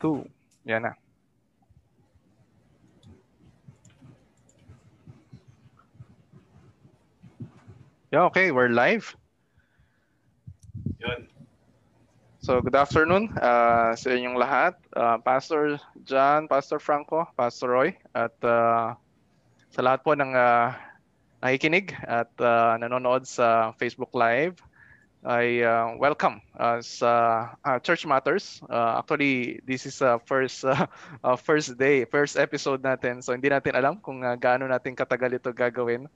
two. Yan na. Yeah, okay, we're live. Yun. So good afternoon uh, sa inyong lahat. Uh, Pastor John, Pastor Franco, Pastor Roy, at uh, sa lahat po ng uh, nakikinig at uh, nanonood sa Facebook Live ay uh, welcome uh, uh, Church Matters. Uh, actually, this is uh, first uh, uh, first day, first episode natin. So hindi natin alam kung uh, gaano natin katagal ito gagawin.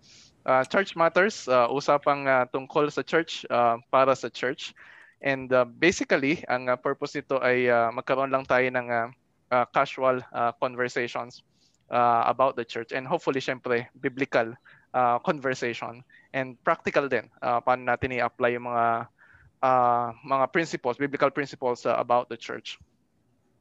Uh, church Matters, uh, usapang uh, tungkol sa church uh, para sa church. And uh, basically, ang uh, purpose nito ay uh, magkaroon lang tayo ng uh, uh, casual uh, conversations uh, about the church and hopefully syempre biblical uh, conversation and practical din uh, paano natin i-apply yung mga uh, mga principles, biblical principles uh, about the church.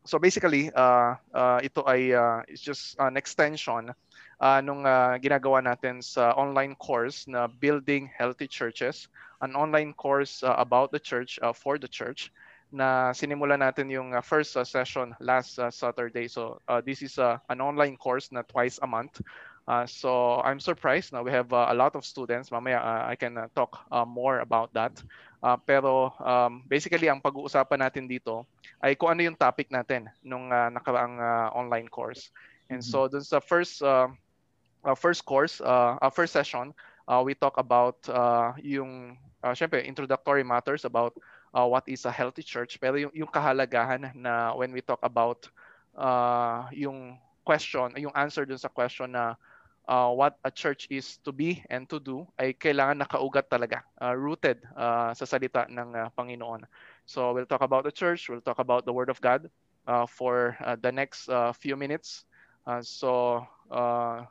So basically, uh, uh, ito ay uh, it's just an extension uh, nung uh, ginagawa natin sa online course na Building Healthy Churches, an online course uh, about the church uh, for the church na sinimula natin yung uh, first uh, session last uh, Saturday. So uh, this is uh, an online course na twice a month Uh, so I'm surprised na we have uh, a lot of students. Mamaya uh, I can uh, talk uh, more about that. Uh, pero um, basically ang pag-uusapan natin dito ay kung ano yung topic natin nung uh, nakaraang uh, online course. And mm-hmm. so dun sa first uh, uh, first course, uh, uh, first session, uh, we talk about uh, yung uh, syempre introductory matters about uh, what is a healthy church pero yung, yung kahalagahan na when we talk about uh, yung question, yung answer dun sa question na uh, what a church is to be and to do ay kailangan nakaugat talaga, uh, rooted uh, sa salita ng uh, Panginoon. So we'll talk about the church, we'll talk about the Word of God uh, for uh, the next uh, few minutes. Uh, so uh,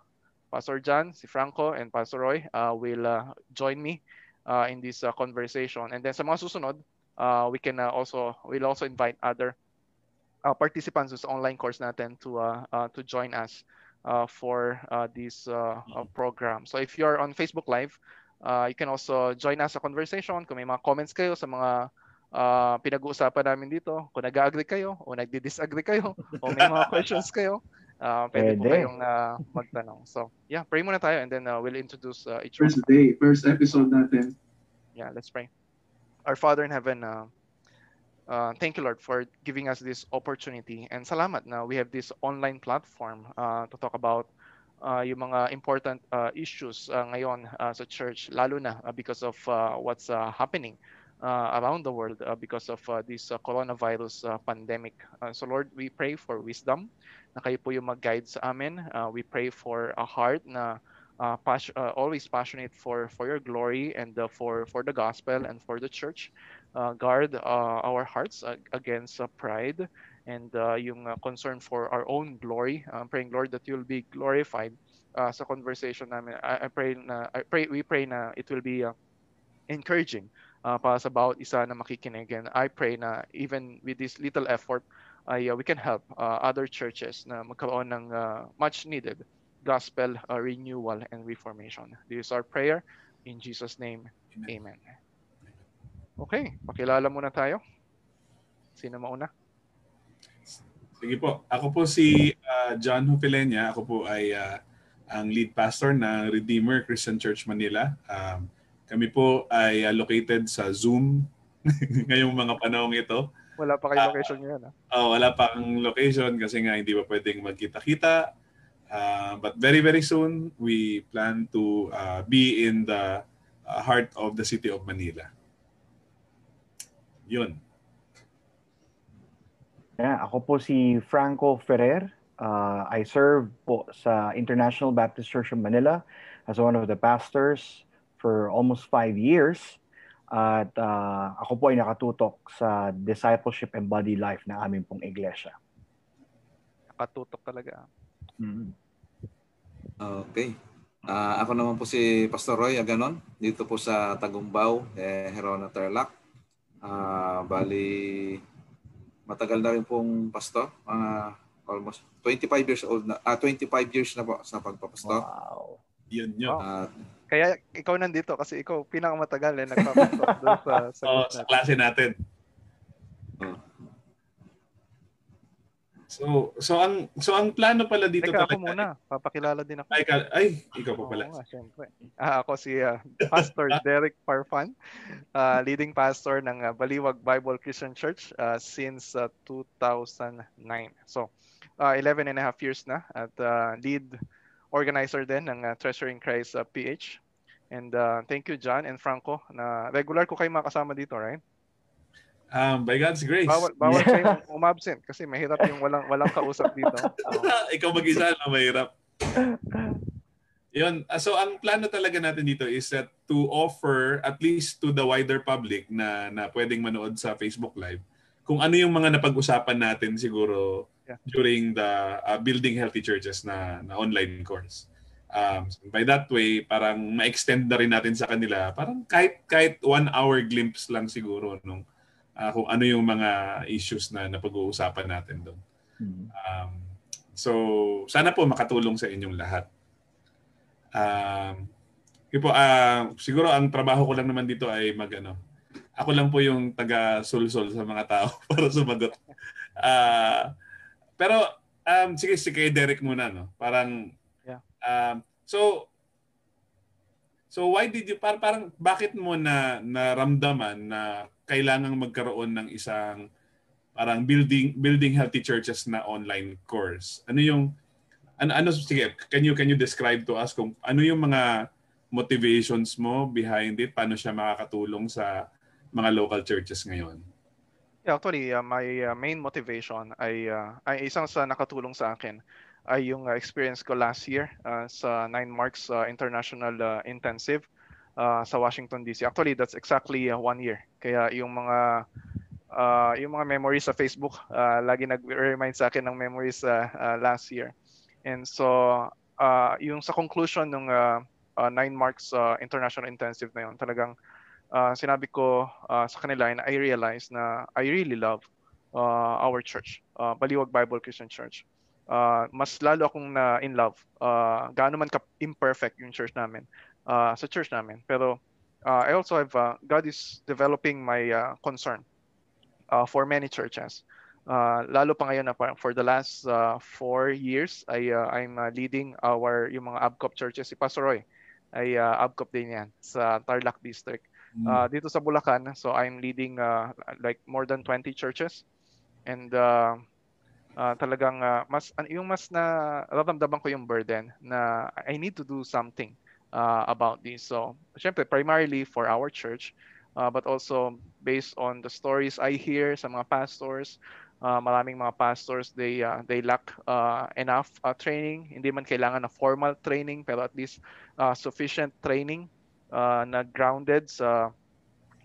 Pastor John, si Franco, and Pastor Roy uh, will uh, join me uh, in this uh, conversation. And then sa mga susunod, uh, we can uh, also we'll also invite other uh, participants sa online course natin to uh, uh, to join us uh, for uh, this uh, uh, program. So if you're on Facebook Live, uh, you can also join us sa conversation. Kung may mga comments kayo sa mga uh, pinag-uusapan namin dito, kung nag-agree kayo o nagdi-disagree kayo o may mga questions kayo, uh, pwede, pwede po kayong uh, magtanong. So yeah, pray muna tayo and then uh, we'll introduce uh, each first one. First day, first episode natin. Yeah, let's pray. Our Father in heaven, uh, uh, thank you, Lord, for giving us this opportunity. And salamat na we have this online platform uh, to talk about uh, yung mga important uh, issues uh, ngayon uh, sa church, lalo na uh, because of uh, what's uh, happening uh, around the world uh, because of uh, this uh, coronavirus uh, pandemic. Uh, so Lord, we pray for wisdom na kayo po yung mag-guide sa amin. Uh, we pray for a heart na uh, pas- uh, always passionate for for your glory and uh, for for the gospel and for the church uh, guard uh, our hearts against uh, pride and uh, yung uh, concern for our own glory. I'm praying, Lord, that you'll be glorified uh, sa conversation namin. I, I pray na I pray we pray na it will be uh, encouraging uh, para sa bawat isa na makikinig. And I pray na even with this little effort, ay uh, we can help uh, other churches na magkaroon ng uh, much needed gospel uh, renewal and reformation. This is our prayer in Jesus name. Amen. Amen. Okay, pakilala muna tayo. Sino mauna? Sige po. Ako po si uh, John Hupilenya. Ako po ay uh, ang lead pastor ng Redeemer Christian Church Manila. Um, kami po ay uh, located sa Zoom ngayong mga panahong ito. Wala pa kayong location uh, ngayon. Ah? Oh, wala pa ang location kasi nga hindi pa pwedeng magkita-kita. Uh, but very very soon we plan to uh, be in the uh, heart of the city of Manila. Yun. Yeah, ako po si Franco Ferrer. Uh, I serve po sa International Baptist Church of Manila as one of the pastors for almost five years. At uh, ako po ay nakatutok sa discipleship and body life ng aming pong iglesia. Nakatutok talaga. Mm-hmm. Okay. Uh, ako naman po si Pastor Roy Aganon dito po sa Tagumbao, eh, Herona Tarlac. Uh, bali, matagal na rin pong pasto. Uh, almost 25 years old na. Ah, 25 years na po sa pagpapasto. Wow. Yun yun. Uh, Kaya ikaw nandito kasi ikaw pinakamatagal eh nagpapasto doon sa sa, oh, sa klase natin. So, so ang so ang plano pala dito Teka, talaga. ako muna. Papakilala din ako. Ay, ka- ay ikaw pa pala. Oo nga, syempre. Ah, ako si ah, Pastor Derek Parfan, ah, leading pastor ng ah, Baliwag Bible Christian Church ah, since ah, 2009. So, ah, 11 and a half years na at ah, lead organizer din ng ah, Treasuring Christ ah, PH. And ah, thank you John and Franco na regular ko kayo makasama dito, right? Um, by God's grace. Bawal, bawal Yeah. kayo umabsent kasi mahirap yung walang walang kausap dito. So, ikaw mag-isa na mahirap. Yun. Ah, So ang plano talaga natin dito is that to offer at least to the wider public na na pwedeng manood sa Facebook Live kung ano yung mga napag-usapan natin siguro Yeah. during the uh, building healthy churches na, na online course. Um, by that way, parang ma-extend na rin natin sa kanila. Parang kahit kahit one hour glimpse lang siguro nung ah, kung ano yung mga issues na napag-uusapan natin doon. Mhm. Um, so, sana po makatulong sa inyong lahat. Um, yun po, ah, siguro ang trabaho ko lang naman dito ay mag ano, ako lang po yung taga-sulsol sa mga tao para sumagot. Ah, pero um, sige, si kay Derek muna no. Parang Yeah. um, so So why did you par parang bakit mo na naramdaman na kailangang magkaroon ng isang parang building building healthy churches na online course? Ano yung ano ano sige, can you can you describe to us kung ano yung mga motivations mo behind it? Paano siya makakatulong sa mga local churches ngayon? Yeah, actually, uh, my uh, main motivation ay, uh, ay isang sa nakatulong sa akin ay yung uh, experience ko last year uh, sa Nine Marks uh, International uh, Intensive uh, sa Washington DC. Actually, that's exactly uh, one year. Kaya yung mga uh, yung mga memories sa Facebook uh, lagi nag-remind sa akin ng memories uh, uh, last year. And so, uh, yung sa conclusion ng uh, uh, Nine Marks uh, International Intensive na yun, talagang uh, sinabi ko uh, sa kanila and I realized na I really love uh, our church, uh, Baliwag Bible Christian Church. Uh, mas lalo akong na in love. Uh, gaano man ka-imperfect yung church namin, uh, sa church namin. Pero uh, I also have, uh, God is developing my uh, concern uh, for many churches. Uh, lalo pa ngayon na parang for the last uh, four years, I, uh, I'm uh, leading our, yung mga ABCOP churches. Si Pastor Roy ay uh, ABCOP din yan sa Tarlac District. Uh, dito sa Bulacan, so I'm leading uh, like more than 20 churches. And uh, uh, talagang uh, mas yung mas na nararamdaman ko yung burden na I need to do something uh, about this. So, syempre primarily for our church, uh, but also based on the stories I hear sa mga pastors, uh, maraming mga pastors they uh, they lack uh, enough uh, training, hindi man kailangan na formal training pero at least uh, sufficient training uh, na grounded sa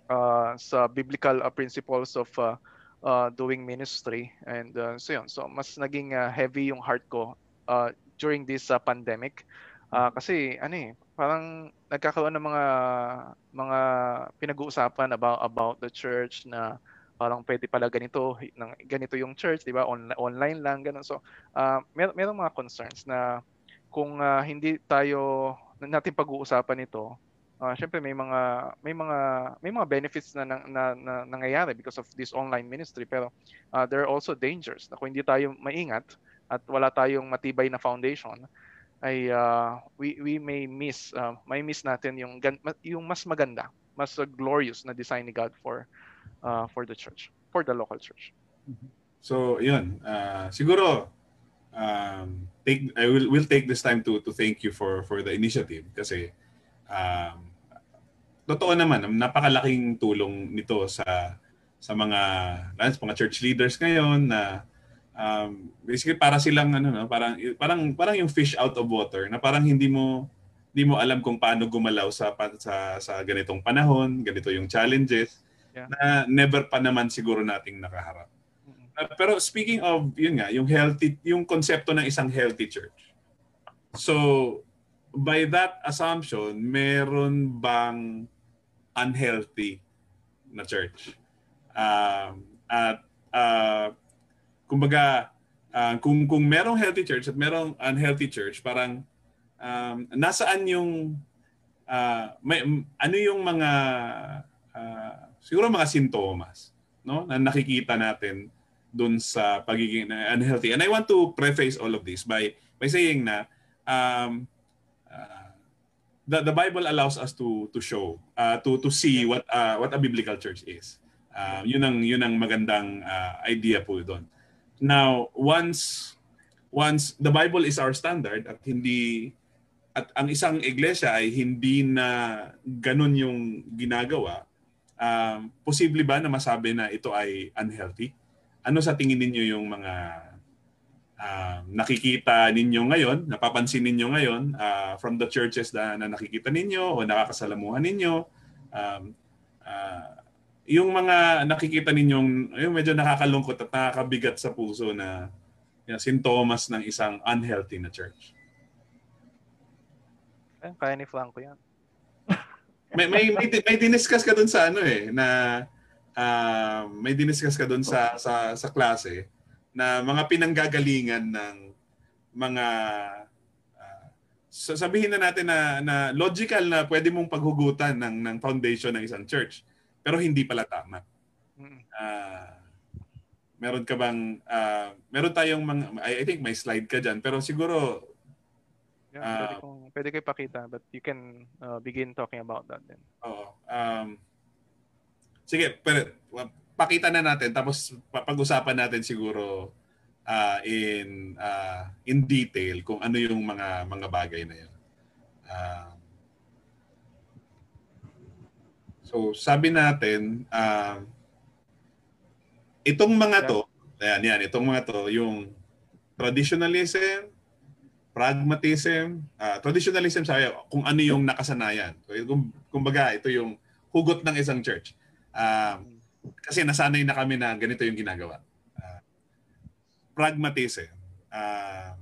uh, sa biblical uh, principles of uh, uh, doing ministry. And uh, so yun. So mas naging uh, heavy yung heart ko uh, during this uh, pandemic. Uh, kasi ano eh parang nagkakaroon ng mga mga pinag-uusapan about about the church na parang pwede pala ganito ng ganito yung church di ba? On, online lang ganun. So uh, mer merong mga concerns na kung uh, hindi tayo natin pag-uusapan ito uh, syempre may mga may mga may mga benefits na, na, na, na nangyayari because of this online ministry. Pero uh, there are also dangers na kung hindi tayo maingat at wala tayong matibay na foundation ay uh, we we may miss uh, may miss natin yung yung mas maganda mas glorious na design ni God for uh, for the church for the local church So, yun. Uh, siguro, um, take, I will will take this time to to thank you for for the initiative kasi um, totoo naman, napakalaking tulong nito sa sa mga lalo sa mga church leaders ngayon na um, basically para silang ano no, parang parang parang yung fish out of water na parang hindi mo hindi mo alam kung paano gumalaw sa sa sa ganitong panahon, ganito yung challenges Yeah. na never pa naman siguro nating nakaharap. Uh, pero speaking of yun nga, yung healthy yung konsepto ng isang healthy church. So by that assumption, meron bang unhealthy na church? Um, at uh, kumbaga uh, kung kung merong healthy church at merong unhealthy church, parang um, nasaan yung uh, may, ano yung mga uh, siguro mga sintomas no na nakikita natin dun sa pagiging unhealthy. And I want to preface all of this by by saying na um, the the Bible allows us to to show uh, to to see what uh, what a biblical church is. Uh, yun ang yun ang magandang uh, idea po doon. Now, once once the Bible is our standard at hindi at ang isang iglesia ay hindi na ganun yung ginagawa, um, posible ba na masabi na ito ay unhealthy? Ano sa tingin ninyo yung mga uh, nakikita ninyo ngayon, napapansin ninyo ngayon uh, from the churches na, na nakikita ninyo o nakakasalamuhan ninyo? Um, uh, yung mga nakikita ninyong yung medyo nakakalungkot at nakakabigat sa puso na yung sintomas ng isang unhealthy na church. Eh, kaya ni Franco yan. may, may, may, may diniscuss ka dun sa ano eh, na uh, may diniscuss ka dun sa, sa, sa klase na mga pinanggagalingan ng mga uh, sabihin na natin na, na logical na pwede mong paghugutan ng, ng foundation ng isang church pero hindi pala tama. Uh, meron ka bang uh, meron tayong mga I, I think may slide ka diyan pero siguro yeah, uh, pwede, kong, pwede kayo pakita but you can uh, begin talking about that then. Oo. Um, sige, pero pakita na natin tapos pag-usapan natin siguro uh, in uh, in detail kung ano yung mga mga bagay na 'yan. Uh, So sabi natin, uh, itong mga to, ayan, yan, itong mga to, yung traditionalism, pragmatism, uh, traditionalism sabi kung ano yung nakasanayan. Kung, kumbaga, ito yung hugot ng isang church. Uh, kasi nasanay na kami na ganito yung ginagawa. Uh, pragmatism, uh,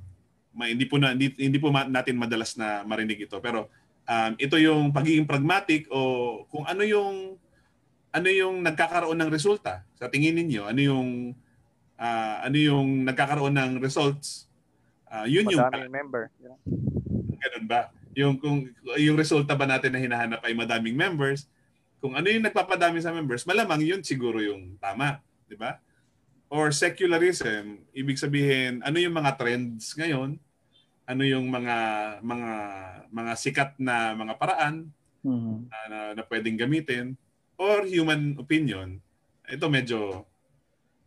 may, hindi po na hindi, hindi po natin madalas na marinig ito pero um, ito yung pagiging pragmatic o kung ano yung ano yung nagkakaroon ng resulta. Sa tingin ninyo ano yung uh, ano yung nagkakaroon ng results? Uh, yun madaming yung member yeah. ganun ba? Yung kung yung resulta ba natin na hinahanap ay madaming members? Kung ano yung nagpapadami sa members malamang yun siguro yung tama di ba? Or secularism ibig sabihin ano yung mga trends ngayon ano yung mga mga mga sikat na mga paraan mm-hmm. na, na, na pwedeng gamitin or human opinion ito medyo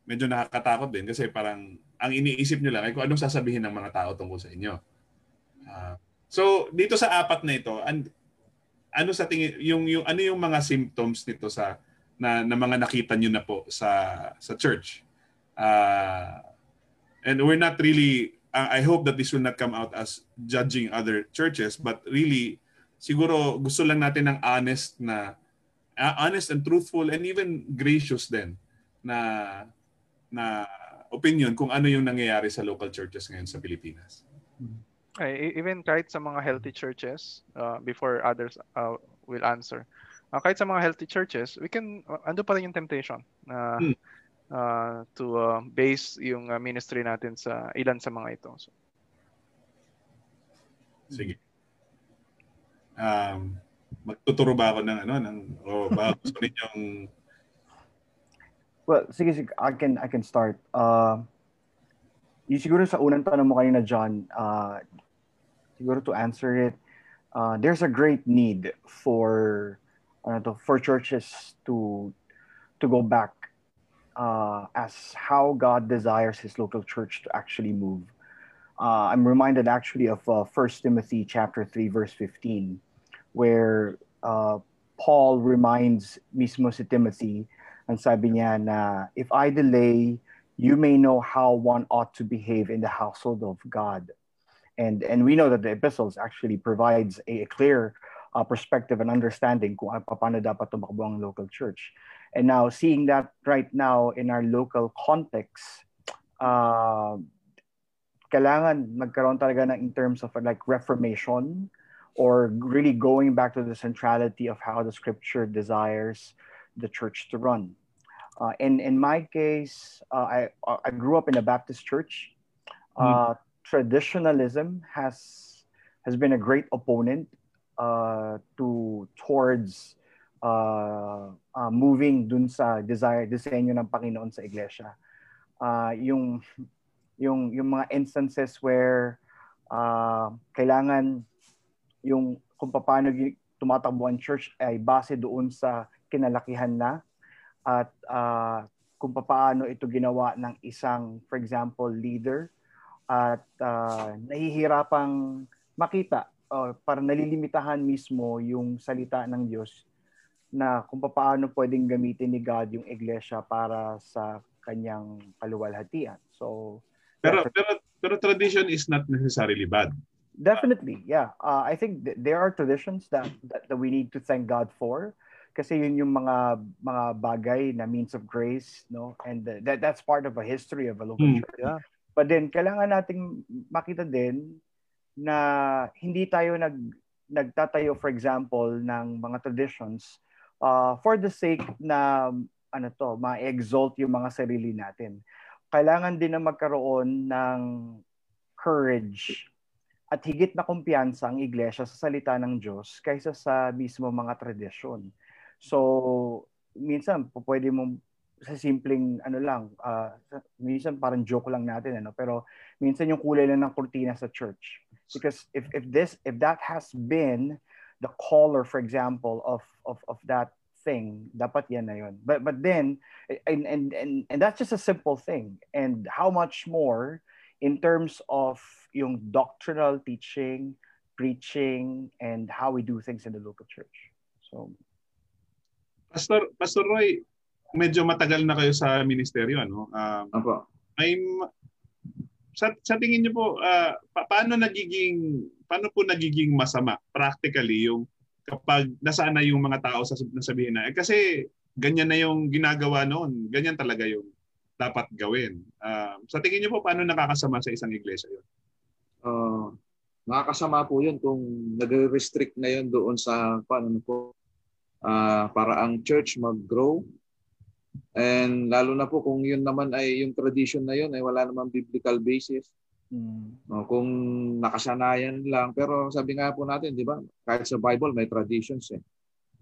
medyo nakakatakot din kasi parang ang iniisip nyo lang ay kung anong sasabihin ng mga tao tungkol sa inyo. Uh, so dito sa apat na ito, an, ano sa tingin yung yung ano yung mga symptoms nito sa na, na mga nakita niyo na po sa sa church. Uh, and we're not really uh, I hope that this will not come out as judging other churches, but really, siguro gusto lang natin ng honest na, uh, honest and truthful and even gracious din na na opinion kung ano yung nangyayari sa local churches ngayon sa Pilipinas. Ay, even kahit sa mga healthy churches, uh, before others uh, will answer, uh, kahit sa mga healthy churches, we can, uh, ando pa rin yung temptation na uh, hmm uh, to uh, base yung uh, ministry natin sa ilan sa mga ito. So. Sige. Um, magtuturo ba ako ng ano ng o ba gusto ninyong Well, sige, sige, I can I can start. Uh, yung siguro sa unang tanong mo kanina, John, uh, siguro to answer it, uh, there's a great need for uh, to, for churches to to go back uh, as how God desires His local church to actually move. Uh, I'm reminded actually of uh, 1 Timothy chapter 3, verse 15, where uh, Paul reminds mismo si Timothy, and sabi niya na, if I delay, you may know how one ought to behave in the household of God. And, and we know that the epistles actually provides a, a clear uh, perspective and understanding kung paano dapat tumakbo ang local church. And now seeing that right now in our local context, uh, kailangan magkaroon talaga ng in terms of like reformation or really going back to the centrality of how the scripture desires the church to run. Uh, in in my case, uh, I I grew up in a Baptist church. Uh, mm. Traditionalism has has been a great opponent uh, to towards uh, uh, moving dun sa desire, disenyo ng Panginoon sa iglesia. uh, yung yung yung mga instances where uh, kailangan yung kung paano tumatakbo ang church ay base doon sa kinalakihan na at uh, kung paano ito ginawa ng isang, for example, leader at uh, nahihirapang makita o uh, para nalilimitahan mismo yung salita ng Diyos na kung paano pwedeng gamitin ni God yung iglesia para sa kanyang kaluwalhatian. So, pero pero pero tradition is not necessarily bad. Definitely, yeah. Uh, I think th- there are traditions that, that that we need to thank God for kasi yun yung mga mga bagay na means of grace, no? And uh, that that's part of a history of a local mm, church. Yeah. But then kailangan nating makita din na hindi tayo nag nagtatayo for example ng mga traditions uh, for the sake na ano to, ma-exalt yung mga sarili natin. Kailangan din na magkaroon ng courage at higit na kumpiyansa ang iglesia sa salita ng Diyos kaysa sa mismo mga tradisyon. So, minsan pwede mong sa simpleng ano lang, uh, minsan parang joke lang natin ano, pero minsan yung kulay lang ng kurtina sa church. Because if if this if that has been the color for example of of of that thing, dapat yan na yun. But but then and and and and that's just a simple thing. And how much more in terms of yung doctrinal teaching, preaching, and how we do things in the local church. So, Pastor Pastor Roy, medyo matagal na kayo sa ministeryo, ano? Um, Apo. May sa, sa tingin niyo po uh, pa, paano nagiging paano po nagiging masama practically yung kapag nasana yung mga tao sa sabihin na eh, kasi ganyan na yung ginagawa noon, ganyan talaga yung dapat gawin. Uh, sa tingin niyo po paano nakakasama sa isang iglesia yun? uh, makakasama po yun kung nagre-restrict na yun doon sa paano po uh, para ang church mag-grow and lalo na po kung yun naman ay yung tradition na yun ay wala namang biblical basis mm. no, kung nakasanayan lang pero sabi nga po natin di ba kahit sa Bible may traditions eh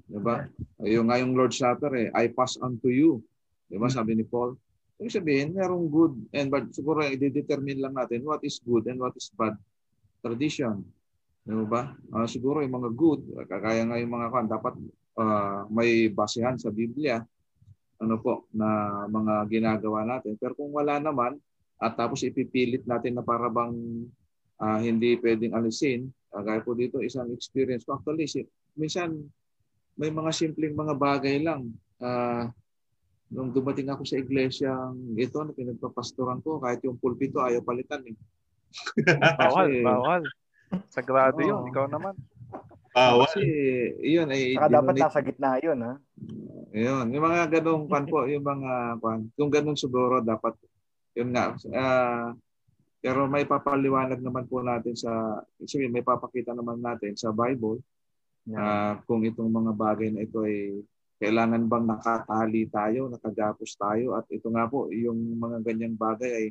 di ba yung nga yung Lord's Supper eh I pass unto you di ba mm. sabi ni Paul Ibig sabihin, merong good and bad. Siguro i-determine lang natin what is good and what is bad tradition. Di ba? Uh, siguro yung mga good, kagaya nga yung mga kan, dapat uh, may basehan sa Biblia ano po na mga ginagawa natin. Pero kung wala naman at tapos ipipilit natin na para bang uh, hindi pwedeng alisin, kagaya po dito isang experience ko. Actually, minsan may mga simpleng mga bagay lang. Uh, nung dumating ako sa iglesia ito na pinagpapastoran ko, kahit yung pulpito ayaw palitan eh. bawal, Kasi, bawal. Sagrado oh, yun, ikaw naman. Bawal. Kasi yun ay... Saka dapat nasa gitna yun, ha? Yun, yung mga ganong pan po, yung mga pan, kung ganun siguro dapat, yun nga, uh, pero may papaliwanag naman po natin sa, sige, may papakita naman natin sa Bible yeah. uh, kung itong mga bagay na ito ay kailangan bang nakatali tayo, nakagapos tayo at ito nga po, yung mga ganyang bagay ay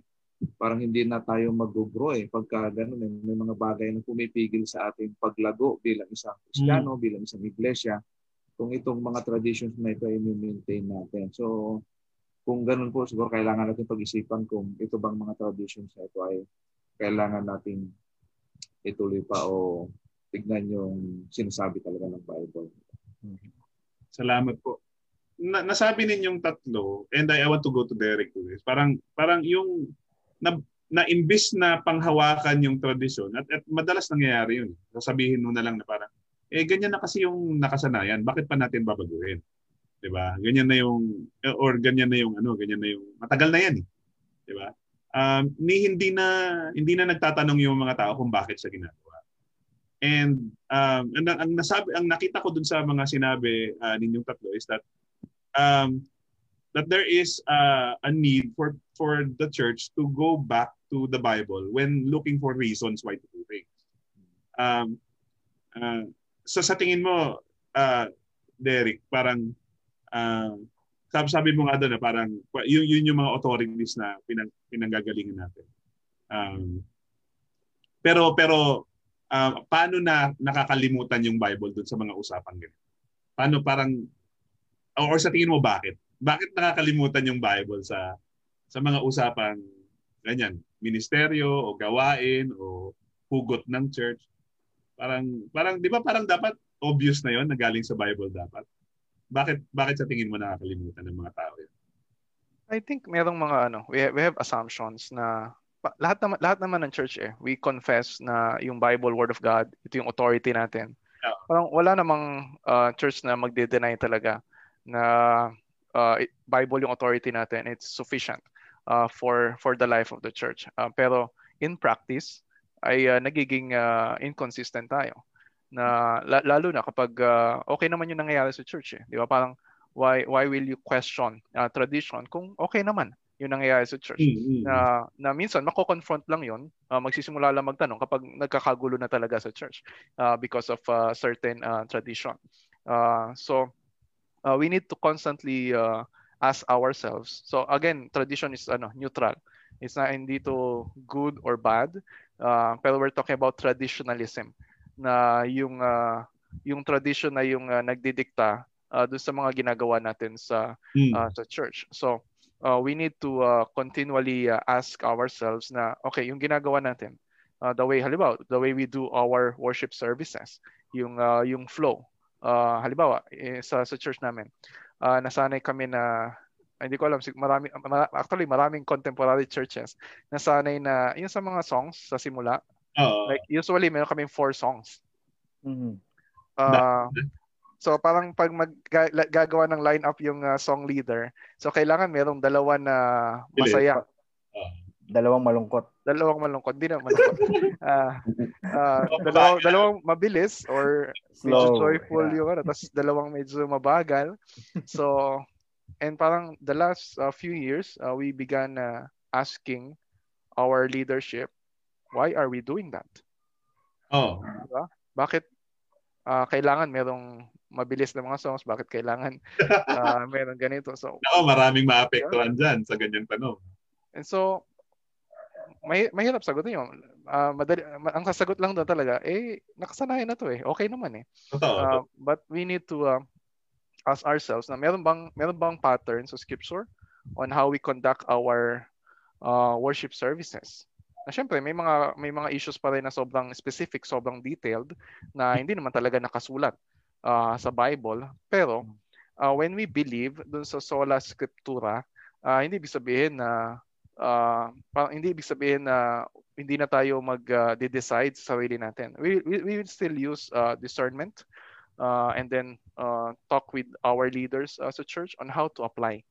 parang hindi na tayo mag-grow eh. Pagka ganun, eh, may mga bagay na pumipigil sa ating paglago bilang isang Kristiyano, mm. bilang isang iglesia, kung itong mga traditions na ito ay maintain natin. So, kung ganun po, siguro kailangan natin pag-isipan kung ito bang mga traditions na ito ay kailangan nating ituloy pa o tignan yung sinasabi talaga ng Bible. Salamat po. Na, nasabi ninyong tatlo, and I, I want to go to Derek to this, parang, parang yung na, na imbis na panghawakan yung tradisyon, at, at madalas nangyayari yun. Sasabihin mo na lang na parang, eh ganyan na kasi yung nakasanayan, bakit pa natin babaguhin? 'Di ba? Ganyan na yung or ganyan na yung ano, ganyan na yung matagal na yan eh. 'Di ba? Um, ni hindi na hindi na nagtatanong yung mga tao kung bakit siya ginagawa. And um, ang, ang, nasabi, ang nakita ko dun sa mga sinabi uh, ninyong tatlo is that um, that there is uh, a need for for the church to go back to the Bible when looking for reasons why to do things. Um, uh, so sa tingin mo, uh, Derek, parang uh, sabi, sabi mo nga doon na parang yun, yun yung mga authorities na pinang, pinanggagalingan natin. Um, pero pero uh, paano na nakakalimutan yung Bible doon sa mga usapang ganito? Paano parang or sa tingin mo bakit? Bakit nakakalimutan yung Bible sa sa mga usapan ganyan, ministeryo o gawain o hugot ng church. Parang parang 'di ba parang dapat obvious na 'yon na galing sa Bible dapat. Bakit bakit sa tingin mo nakakalimutan ng mga tao 'yan? I think merong mga ano, we have, we have assumptions na lahat naman lahat naman ng church eh, we confess na yung Bible word of God, ito yung authority natin. Yeah. Parang wala namang uh, church na magde-deny talaga na uh, Bible yung authority natin, it's sufficient uh, for for the life of the church. Uh, pero in practice ay uh, nagiging uh, inconsistent tayo. Na lalo na kapag uh, okay naman yung nangyayari sa church eh. 'Di ba? Parang why why will you question uh, tradition kung okay naman yung nangyayari sa church mm-hmm. na na minsan mako-confront lang yon uh, magsisimula lang magtanong kapag nagkakagulo na talaga sa church uh, because of uh, certain uh, tradition uh, so uh, we need to constantly uh, ask ourselves. So again, tradition is ano, neutral. It's not hindi to good or bad. Uh, pero we're talking about traditionalism na yung uh, yung tradition na yung uh, nagdidikta uh, doon sa mga ginagawa natin sa mm. uh, sa church. So uh, we need to uh, continually uh, ask ourselves na okay, yung ginagawa natin uh, the way halimbawa, the way we do our worship services, yung uh, yung flow. Uh, halimbawa, eh, sa sa church namin, uh, nasanay kami na hindi ko alam marami actually maraming contemporary churches nasanay na yung sa mga songs sa simula. Uh, like usually meron kaming four songs. Mm-hmm. uh, so parang pag mag gagawa ng lineup yung uh, song leader so kailangan merong dalawa na masaya. Uh, dalawang malungkot. Dalawang malungkot hindi na malungkot. Uh, uh, dalawang, dalawang mabilis or Slow, joyful yeah. yung ano tapos dalawang medyo mabagal. So and parang the last uh, few years uh, we began uh, asking our leadership why are we doing that? Oh. Diba? bakit uh, kailangan merong mabilis na mga songs? Bakit kailangan uh, meron ganito? So Oo, maraming maapektuhan yeah. dyan sa ganyan tanong and so may mahirap sagutin yun. Uh, madali, ang sasagot lang doon talaga eh nakasanayan na to eh. Okay naman eh. Totoo. Uh, but we need to uh, ask ourselves na meron bang meron bang pattern sa scripture on how we conduct our uh, worship services. Na syempre may mga may mga issues pa rin na sobrang specific, sobrang detailed na hindi naman talaga nakasulat uh, sa Bible. Pero uh, when we believe dun sa sola scriptura, uh, hindi ibig sabihin na uh, parang hindi ibig sabihin na hindi na tayo mag-decide uh, sa sarili natin. We, we, we will still use uh, discernment and then uh, talk with our leaders uh, sa church on how to apply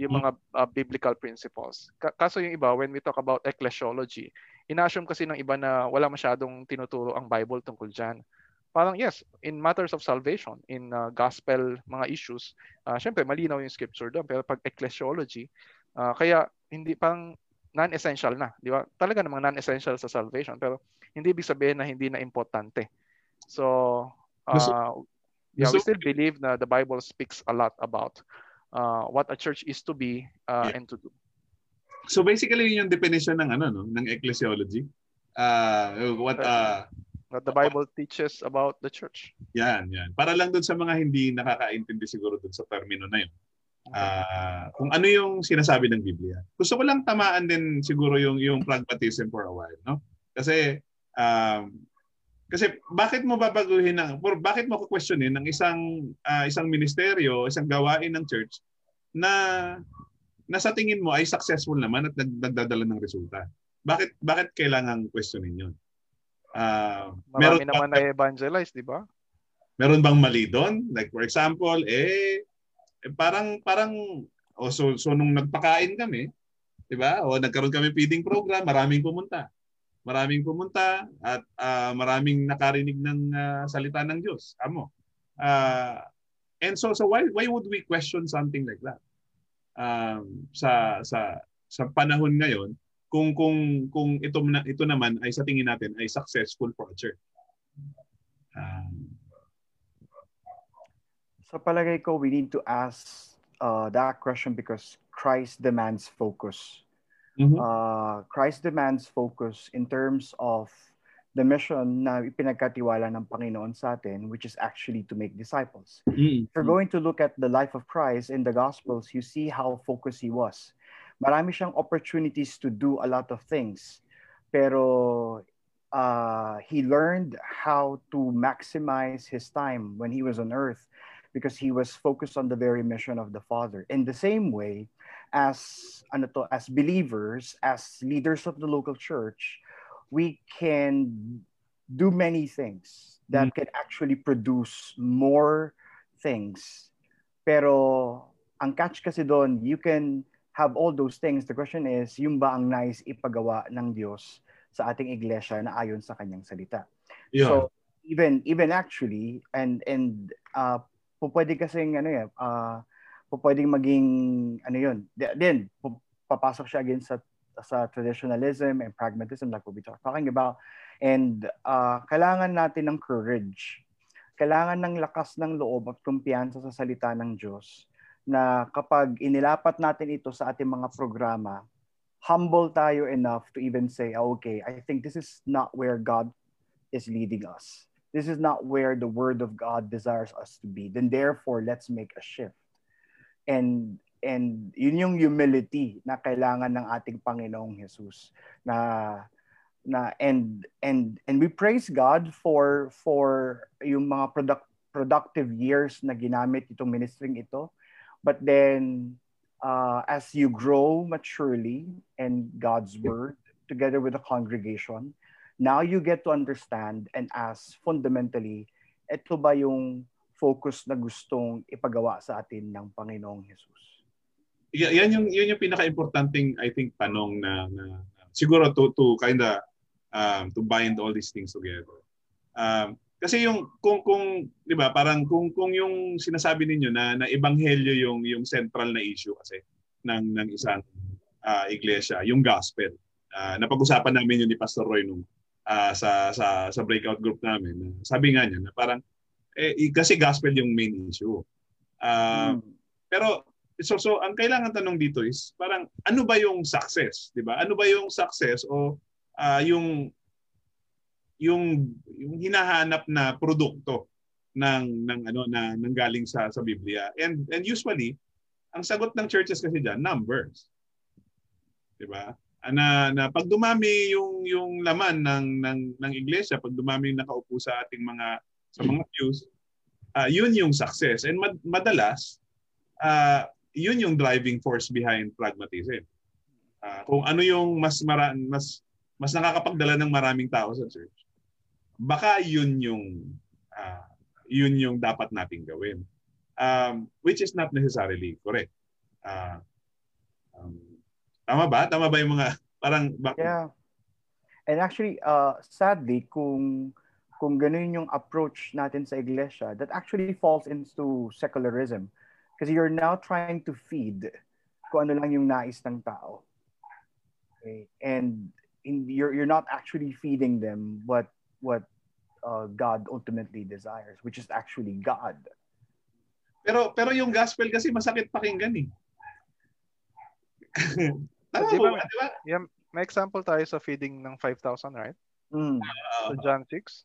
yung mga uh, biblical principles. kaso yung iba, when we talk about ecclesiology, ina-assume kasi ng iba na wala masyadong tinuturo ang Bible tungkol dyan. Parang yes, in matters of salvation, in uh, gospel mga issues, uh, syempre malinaw yung scripture doon. Pero pag ecclesiology, uh, kaya hindi pang non-essential na, di ba? Talaga namang non-essential sa salvation, pero hindi ibig sabihin na hindi na importante. So, uh, yeah, so, we still believe that the Bible speaks a lot about uh, what a church is to be uh, yeah. and to do. So basically yun yung definition ng ano no ng ecclesiology. Uh, what uh, what the Bible what, teaches about the church. Yan, yan. Para lang doon sa mga hindi nakakaintindi siguro doon sa termino na yun. Uh, kung ano yung sinasabi ng Biblia. Gusto ko lang tamaan din siguro yung yung pragmatism for a while, no? Kasi um, kasi bakit mo babaguhin ng or bakit mo kukwestiyonin ng isang uh, isang ministeryo, isang gawain ng church na na sa tingin mo ay successful naman at nagdadala ng resulta. Bakit bakit kailangan questionin 'yon? Uh, Marami meron naman na evangelize, di ba? Meron bang mali doon? Like for example, eh, eh parang parang oh, so, so nung nagpakain kami, 'di ba? O nagkaroon kami feeding program, maraming pumunta maraming pumunta at uh, maraming nakarinig ng uh, salita ng Diyos. Amo. Uh, and so so why why would we question something like that? Um, sa sa sa panahon ngayon kung kung kung ito na, ito naman ay sa tingin natin ay successful for a church. Um, sa palagay ko we need to ask uh, that question because Christ demands focus. Mm-hmm. Uh, Christ demands focus in terms of the mission na ipinagkatiwala ng Panginoon sa atin, which is actually to make disciples. Mm-hmm. If you're going to look at the life of Christ in the Gospels, you see how focused he was. marami siyang opportunities to do a lot of things. Pero uh, he learned how to maximize his time when he was on earth because he was focused on the very mission of the Father. In the same way, as ano to, as believers, as leaders of the local church, we can do many things that mm. can actually produce more things. Pero ang catch kasi doon, you can have all those things. The question is, yung ba ang nice ipagawa ng Diyos sa ating iglesia na ayon sa kanyang salita? Yeah. So even even actually and and uh, pwede kasing ano yan, uh, pwedeng maging ano yun. Then papasok siya again sa sa traditionalism and pragmatism like what we talking about. And uh, kailangan natin ng courage. Kailangan ng lakas ng loob at kumpiyansa sa salita ng Diyos na kapag inilapat natin ito sa ating mga programa, humble tayo enough to even say, oh, okay, I think this is not where God is leading us this is not where the word of God desires us to be. Then therefore, let's make a shift. And and yun yung humility na kailangan ng ating Panginoong Jesus na na and and and we praise God for for yung mga product productive years na ginamit itong ministering ito. But then uh, as you grow maturely in God's word together with the congregation Now you get to understand and ask fundamentally, ito ba yung focus na gustong ipagawa sa atin ng Panginoong Jesus? Y- yan yung yun yung pinaka-importanting I think tanong na, na siguro to to kinda um, to bind all these things together. Um, kasi yung kung kung 'di ba parang kung kung yung sinasabi ninyo na na ebanghelyo yung yung central na issue kasi ng ng isang uh, iglesia, yung gospel. Uh, napag-usapan namin yun ni Pastor Roy nung uh, sa sa sa breakout group namin. Sabi nga niya na parang eh, kasi gospel yung main issue. Uh, hmm. Pero so so ang kailangan tanong dito is parang ano ba yung success, 'di ba? Ano ba yung success o uh, yung yung yung hinahanap na produkto ng ng ano na nanggaling sa sa Biblia. And and usually ang sagot ng churches kasi diyan numbers. 'Di ba? na, na pag dumami yung yung laman ng ng ng iglesia, pag dumami yung nakaupo sa ating mga sa mga pews, uh, yun yung success. And mad, madalas uh, yun yung driving force behind pragmatism. Uh, kung ano yung mas mara, mas mas nakakapagdala ng maraming tao sa church. Baka yun yung uh, yun yung dapat nating gawin. Um, which is not necessarily correct. Uh, um, Tama ba? Tama ba yung mga parang bak- Yeah. And actually uh sadly kung kung ganun yung approach natin sa iglesia, that actually falls into secularism. Because you're now trying to feed kung ano lang yung nais ng tao. Okay? And in, you're, you're not actually feeding them what, what uh, God ultimately desires, which is actually God. Pero pero yung gospel kasi masakit pakinggan eh. Tama so, ba, di ba? Yeah, may example tayo sa feeding ng 5,000, right? Mm. Sa John 6.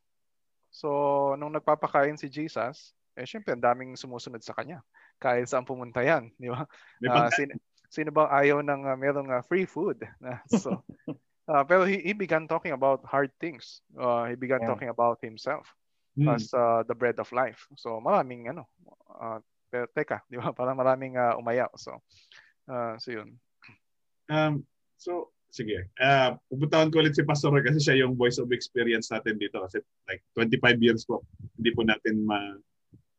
So, nung nagpapakain si Jesus, eh syempre, ang daming sumusunod sa kanya. Kahit saan pumunta yan, di ba? Uh, sino, sino ba ayaw ng uh, merong uh, free food? so, uh, pero he, he began talking about hard things. Uh, he began yeah. talking about himself mm. as uh, the bread of life. So, maraming ano, uh, pero teka, di ba? Parang maraming uh, umayaw. So, uh, so yun. Um, so, sige. Uh, pupuntahan ko ulit si Pastor Roy kasi siya yung voice of experience natin dito kasi like 25 years po. Hindi po natin ma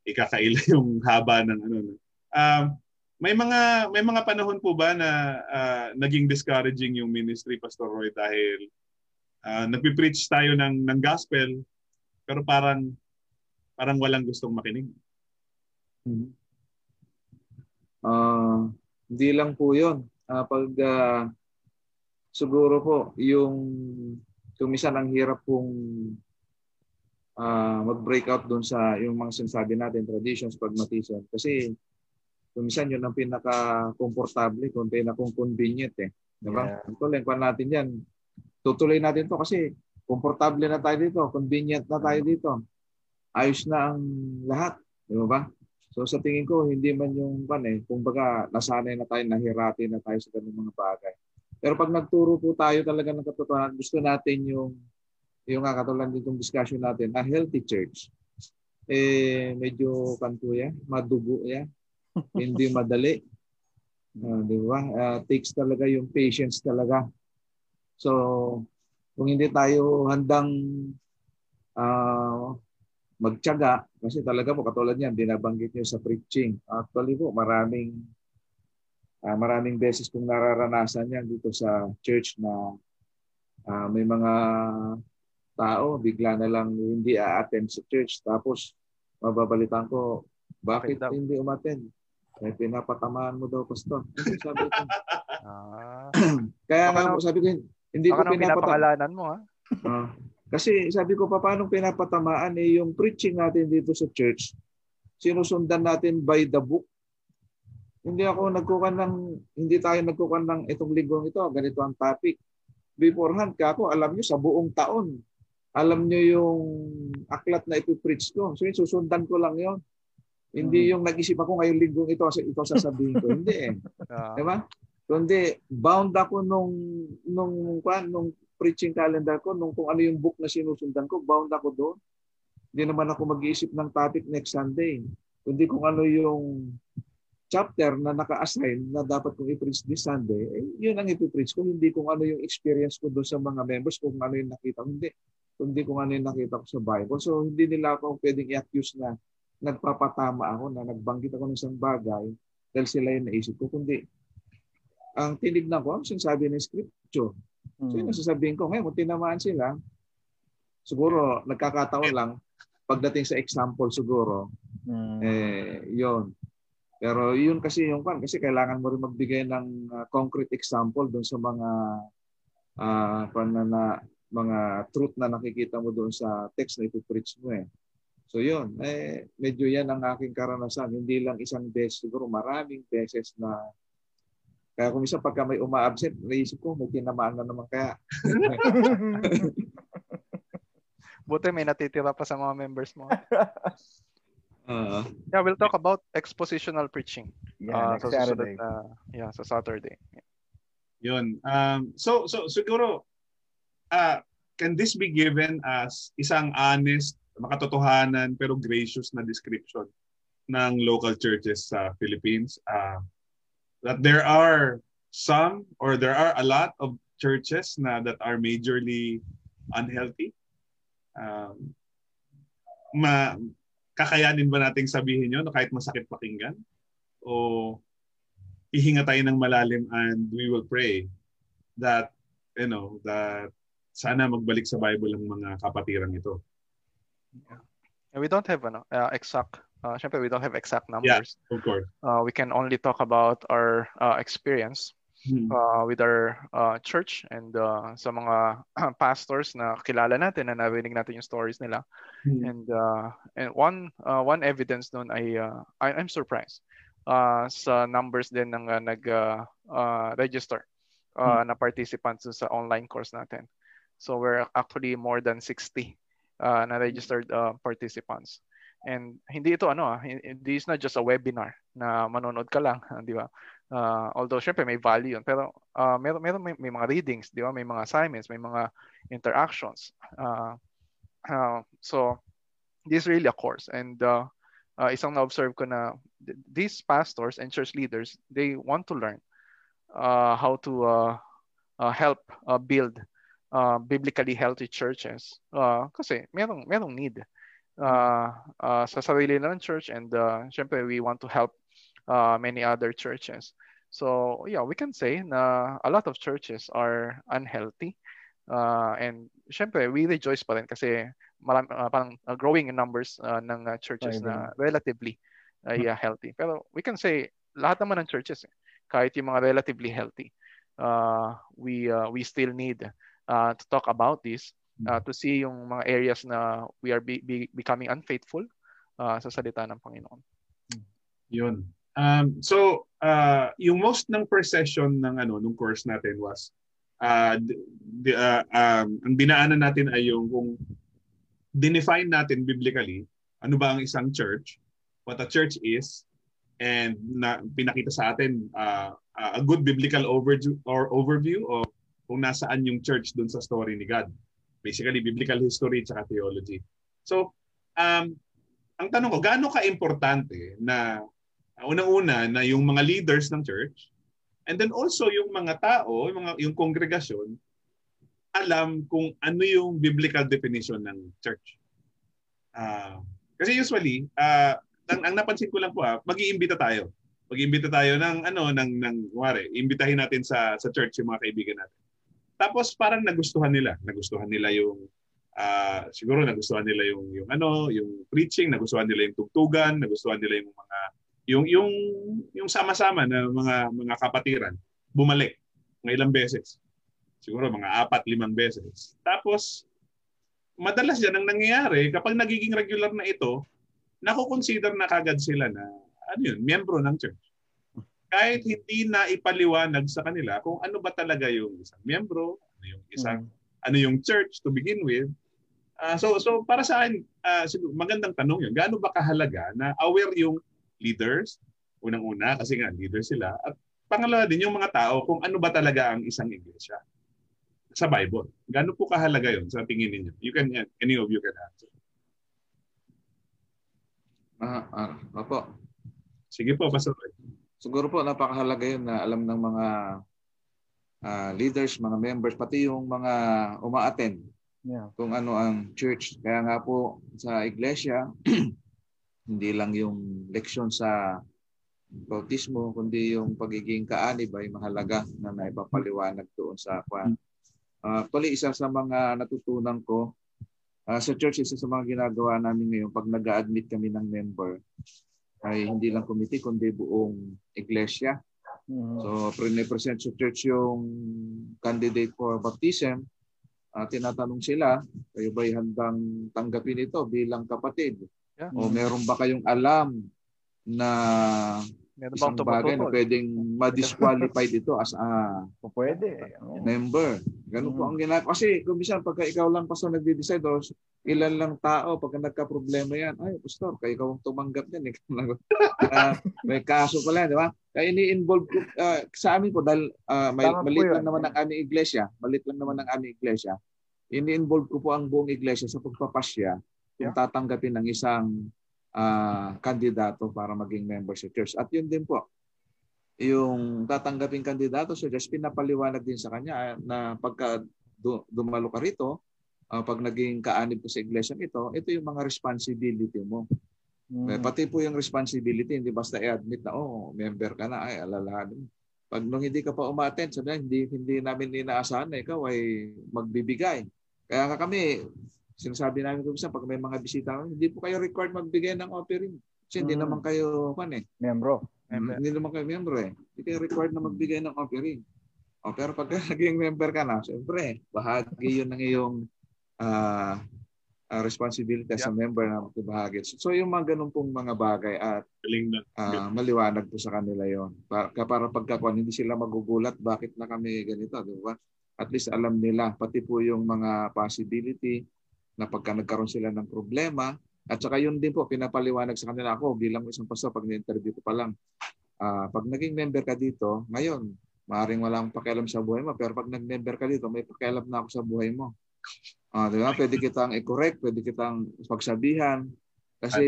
ikakaila yung haba ng ano. Um, may mga may mga panahon po ba na uh, naging discouraging yung ministry Pastor Roy dahil uh, nagpi-preach tayo ng ng gospel pero parang parang walang gustong makinig. Hmm. Uh, hindi lang po 'yon uh, pag uh, siguro po yung tumisan ang hirap pong uh, mag-breakout doon sa yung mga sinasabi natin, traditions, pragmatism. Kasi tumisan yun ang pinaka-komportable, kung pinaka-convenient eh. Diba? Yeah. Tuloy, kung natin yan, tutuloy natin to kasi komportable na tayo dito, convenient na tayo dito. Ayos na ang lahat. Di ba? So sa tingin ko, hindi man yung kan eh, kumbaga nasanay na tayo, nahirati na tayo sa ganung mga bagay. Pero pag nagturo po tayo talaga ng katotohanan, gusto natin yung yung nga katulad nitong discussion natin, a healthy church. Eh medyo kanto yan, madugo yan. hindi madali. Uh, di ba? Uh, takes talaga yung patience talaga. So, kung hindi tayo handang uh, magtiyaga kasi talaga po katulad niyan binabanggit niyo sa preaching. Actually po maraming uh, maraming beses kong nararanasan yan dito sa church na uh, may mga tao bigla na lang hindi a-attend sa church tapos mababalitan ko bakit hindi umattend? Eh, pinapatamaan mo daw, pastor. sabi ko. Ah. Kaya nga po, sabi ko, hindi ko pinapatamaan. mo, ha? Uh, kasi sabi ko pa, paano pinapatamaan eh yung preaching natin dito sa church, sinusundan natin by the book. Hindi ako nagkukan ng, hindi tayo nagkukan ng itong linggong ito, ganito ang topic. Beforehand, ka ako, alam nyo, sa buong taon, alam nyo yung aklat na ipipreach ko. So susundan ko lang yon. Hindi hmm. yung nag-isip ako ngayong linggong ito, ito sasabihin ko. hindi eh. Uh. Diba? Kundi bound ako nung nung kwan nung preaching calendar ko, nung kung ano yung book na sinusundan ko, bound ako doon. Hindi naman ako mag-iisip ng topic next Sunday. Kundi kung ano yung chapter na naka-assign na dapat kong i-preach this Sunday, eh, yun ang i-preach ko. Hindi kung ano yung experience ko doon sa mga members, kung ano yung nakita ko. Hindi. Kundi kung ano yung nakita ko sa Bible. So, hindi nila ako pwedeng i-accuse na nagpapatama ako, na nagbanggit ako ng isang bagay dahil sila yung naisip ko. Kundi, ang tinignan ko, ang sinasabi ng scripture. So yun sasabihin ko, ngayon kung tinamaan sila, siguro nagkakataon lang, pagdating sa example siguro, mm. eh, yun. Pero yun kasi yung pan, kasi kailangan mo rin magbigay ng uh, concrete example doon sa mga uh, na, na, mga truth na nakikita mo doon sa text na ipipreach mo eh. So yun, eh, medyo yan ang aking karanasan. Hindi lang isang beses, siguro maraming beses na kaya kung minsan pagka may uma-absent, naisip ko, may tinamaan na naman kaya. Buti may natitira pa sa mga members mo. Uh, yeah, we'll talk about expositional preaching. Yeah, uh, next sa Saturday. Susunod, uh, yeah, sa Saturday. Yeah. Yun. Um, so, so siguro, uh, can this be given as isang honest, makatotohanan, pero gracious na description ng local churches sa Philippines? Uh, that there are some or there are a lot of churches na that are majorly unhealthy. Um, ma kakayanin ba nating sabihin yun kahit masakit pakinggan? O ihinga tayo ng malalim and we will pray that you know that sana magbalik sa Bible ang mga kapatirang ito. Yeah. And we don't have ano, uh, exact uh, syempre we don't have exact numbers. Yeah, of course. Uh, we can only talk about our uh, experience hmm. uh, with our uh, church and uh, sa mga pastors na kilala natin na narinig natin yung stories nila. Hmm. And uh, and one uh, one evidence noon ay uh, I, I'm surprised uh, sa numbers din ng uh, nag uh, uh, register uh, hmm. na participants sa online course natin. So we're actually more than 60 uh, na registered uh, participants. And hindi ito ano ah, this is not just a webinar na manonood ka lang, di ba? Uh, although syempre may value yun, pero uh, meron meron may, may mga readings, di ba? May mga assignments, may mga interactions. Uh, uh, so this is really a course and uh, uh, isang na-observe ko na these pastors and church leaders, they want to learn uh, how to uh, uh, help uh, build uh, biblically healthy churches uh, kasi merong merong need uh, uh, sa sarili ng church and uh, syempre we want to help uh, many other churches. So yeah, we can say na a lot of churches are unhealthy. Uh, and syempre we rejoice pa rin kasi marami, uh, parang uh, growing in numbers uh, ng uh, churches na relatively uh, yeah, healthy. Pero we can say lahat naman ng churches eh, kahit yung mga relatively healthy uh, we uh, we still need uh, to talk about this uh, to see yung mga areas na we are be, be, becoming unfaithful uh, sa salita ng Panginoon. Yun. Um, so, uh, yung most ng first session ng ano nung course natin was uh, the, uh, um, ang dinaanan natin ay yung kung define natin biblically ano ba ang isang church what a church is and na pinakita sa atin uh, a good biblical overview or overview of kung nasaan yung church dun sa story ni God. Basically, biblical history at theology. So, um, ang tanong ko, gaano ka-importante na unang-una na yung mga leaders ng church and then also yung mga tao, yung, mga, yung kongregasyon, alam kung ano yung biblical definition ng church. Uh, kasi usually, uh, ang, ang napansin ko lang po, ah, mag-iimbita tayo. Mag-iimbita tayo ng ano ng ng wari, imbitahin natin sa sa church yung mga kaibigan natin. Tapos parang nagustuhan nila, nagustuhan nila yung uh, siguro nagustuhan nila yung yung ano, yung preaching, nagustuhan nila yung tugtugan, nagustuhan nila yung mga yung yung yung sama-sama na mga mga kapatiran bumalik ng ilang beses. Siguro mga apat, limang beses. Tapos madalas yan ang nangyayari kapag nagiging regular na ito, nako-consider na kagad sila na ano yun, miyembro ng church. Kahit hindi na ipaliwanag sa kanila kung ano ba talaga yung isang miyembro, ano yung isang mm. ano yung church to begin with. Uh, so so para sa akin uh, magandang tanong 'yun. Gaano ba kahalaga na aware yung leaders unang-una kasi nga leader sila at pangalawa din yung mga tao kung ano ba talaga ang isang iglesia sa Bible. Gaano po kahalaga 'yon sa tingin niyo? You can any of you can answer. Ah, ah, opo. Sige po, Pastor Roy. Siguro po napakahalaga yun na alam ng mga uh, leaders, mga members, pati yung mga uma-attend yeah. kung ano ang church. Kaya nga po sa iglesia, hindi lang yung leksyon sa bautismo, kundi yung pagiging kaanib ay mahalaga na naipapaliwanag doon sa kwan. Uh, actually, isa sa mga natutunan ko Uh, sa church, isa sa mga ginagawa namin ngayon, pag nag-admit kami ng member, ay hindi lang committee, kundi buong iglesia. Mm-hmm. So, pre-present sa church yung candidate for baptism. Uh, tinatanong sila, kayo ba'y handang tanggapin ito bilang kapatid? Yeah. O meron ba kayong alam na Meron isang bagay na pwedeng ma-disqualified ito as a pwede. member. Ganun mm. po ang ginagawa. Kasi kung minsan pagka ikaw lang pastor nagde-decide o ilan lang tao pagka nagka-problema yan, ay pastor, kayo ikaw ang tumanggap yan. uh, may kaso pala, di ba? Kaya ini-involve ko, uh, sa amin po, dahil uh, may, malit lang naman ang aming iglesia, malit lang naman ang aming iglesia, ini-involve ko po ang buong iglesia sa pagpapasya kung tatanggapin ng isang uh, kandidato para maging member sa church. At yun din po, yung tatanggaping kandidato sa church, pinapaliwanag din sa kanya ah, na pagka dumalo ka rito, uh, pag naging kaanib ko sa iglesia ito, ito yung mga responsibility mo. Mm. Pati po yung responsibility, hindi basta i-admit na, oh, member ka na, ay, alalahanin. Pag nung hindi ka pa umattend, sabi hindi, hindi namin inaasahan na ikaw ay magbibigay. Kaya kami, sinasabi namin kung pag may mga bisita, hindi po kayo required magbigay ng offering. Kasi hindi hmm. naman kayo, kan eh. Membro. Member. Hindi naman kayo membro eh. Hindi kayo required na magbigay ng offering. O, pero pag naging member ka na, siyempre, bahagi yun ng iyong uh, uh, responsibility yeah. sa member na magbahagi. So, so yung mga ganun pong mga bagay at uh, maliwanag po sa kanila yon Para, para pagkakuan, hindi sila magugulat bakit na kami ganito, di ba? At least alam nila, pati po yung mga possibility, na pagka nagkaroon sila ng problema, at saka yun din po, pinapaliwanag sa kanila ako bilang isang pastor pag ni-interview ko pa lang. Uh, pag naging member ka dito, ngayon, maaaring walang pakialam sa buhay mo, pero pag nag-member ka dito, may pakialam na ako sa buhay mo. Uh, di? Pwede kitang i-correct, pwede kitang pagsabihan. Kasi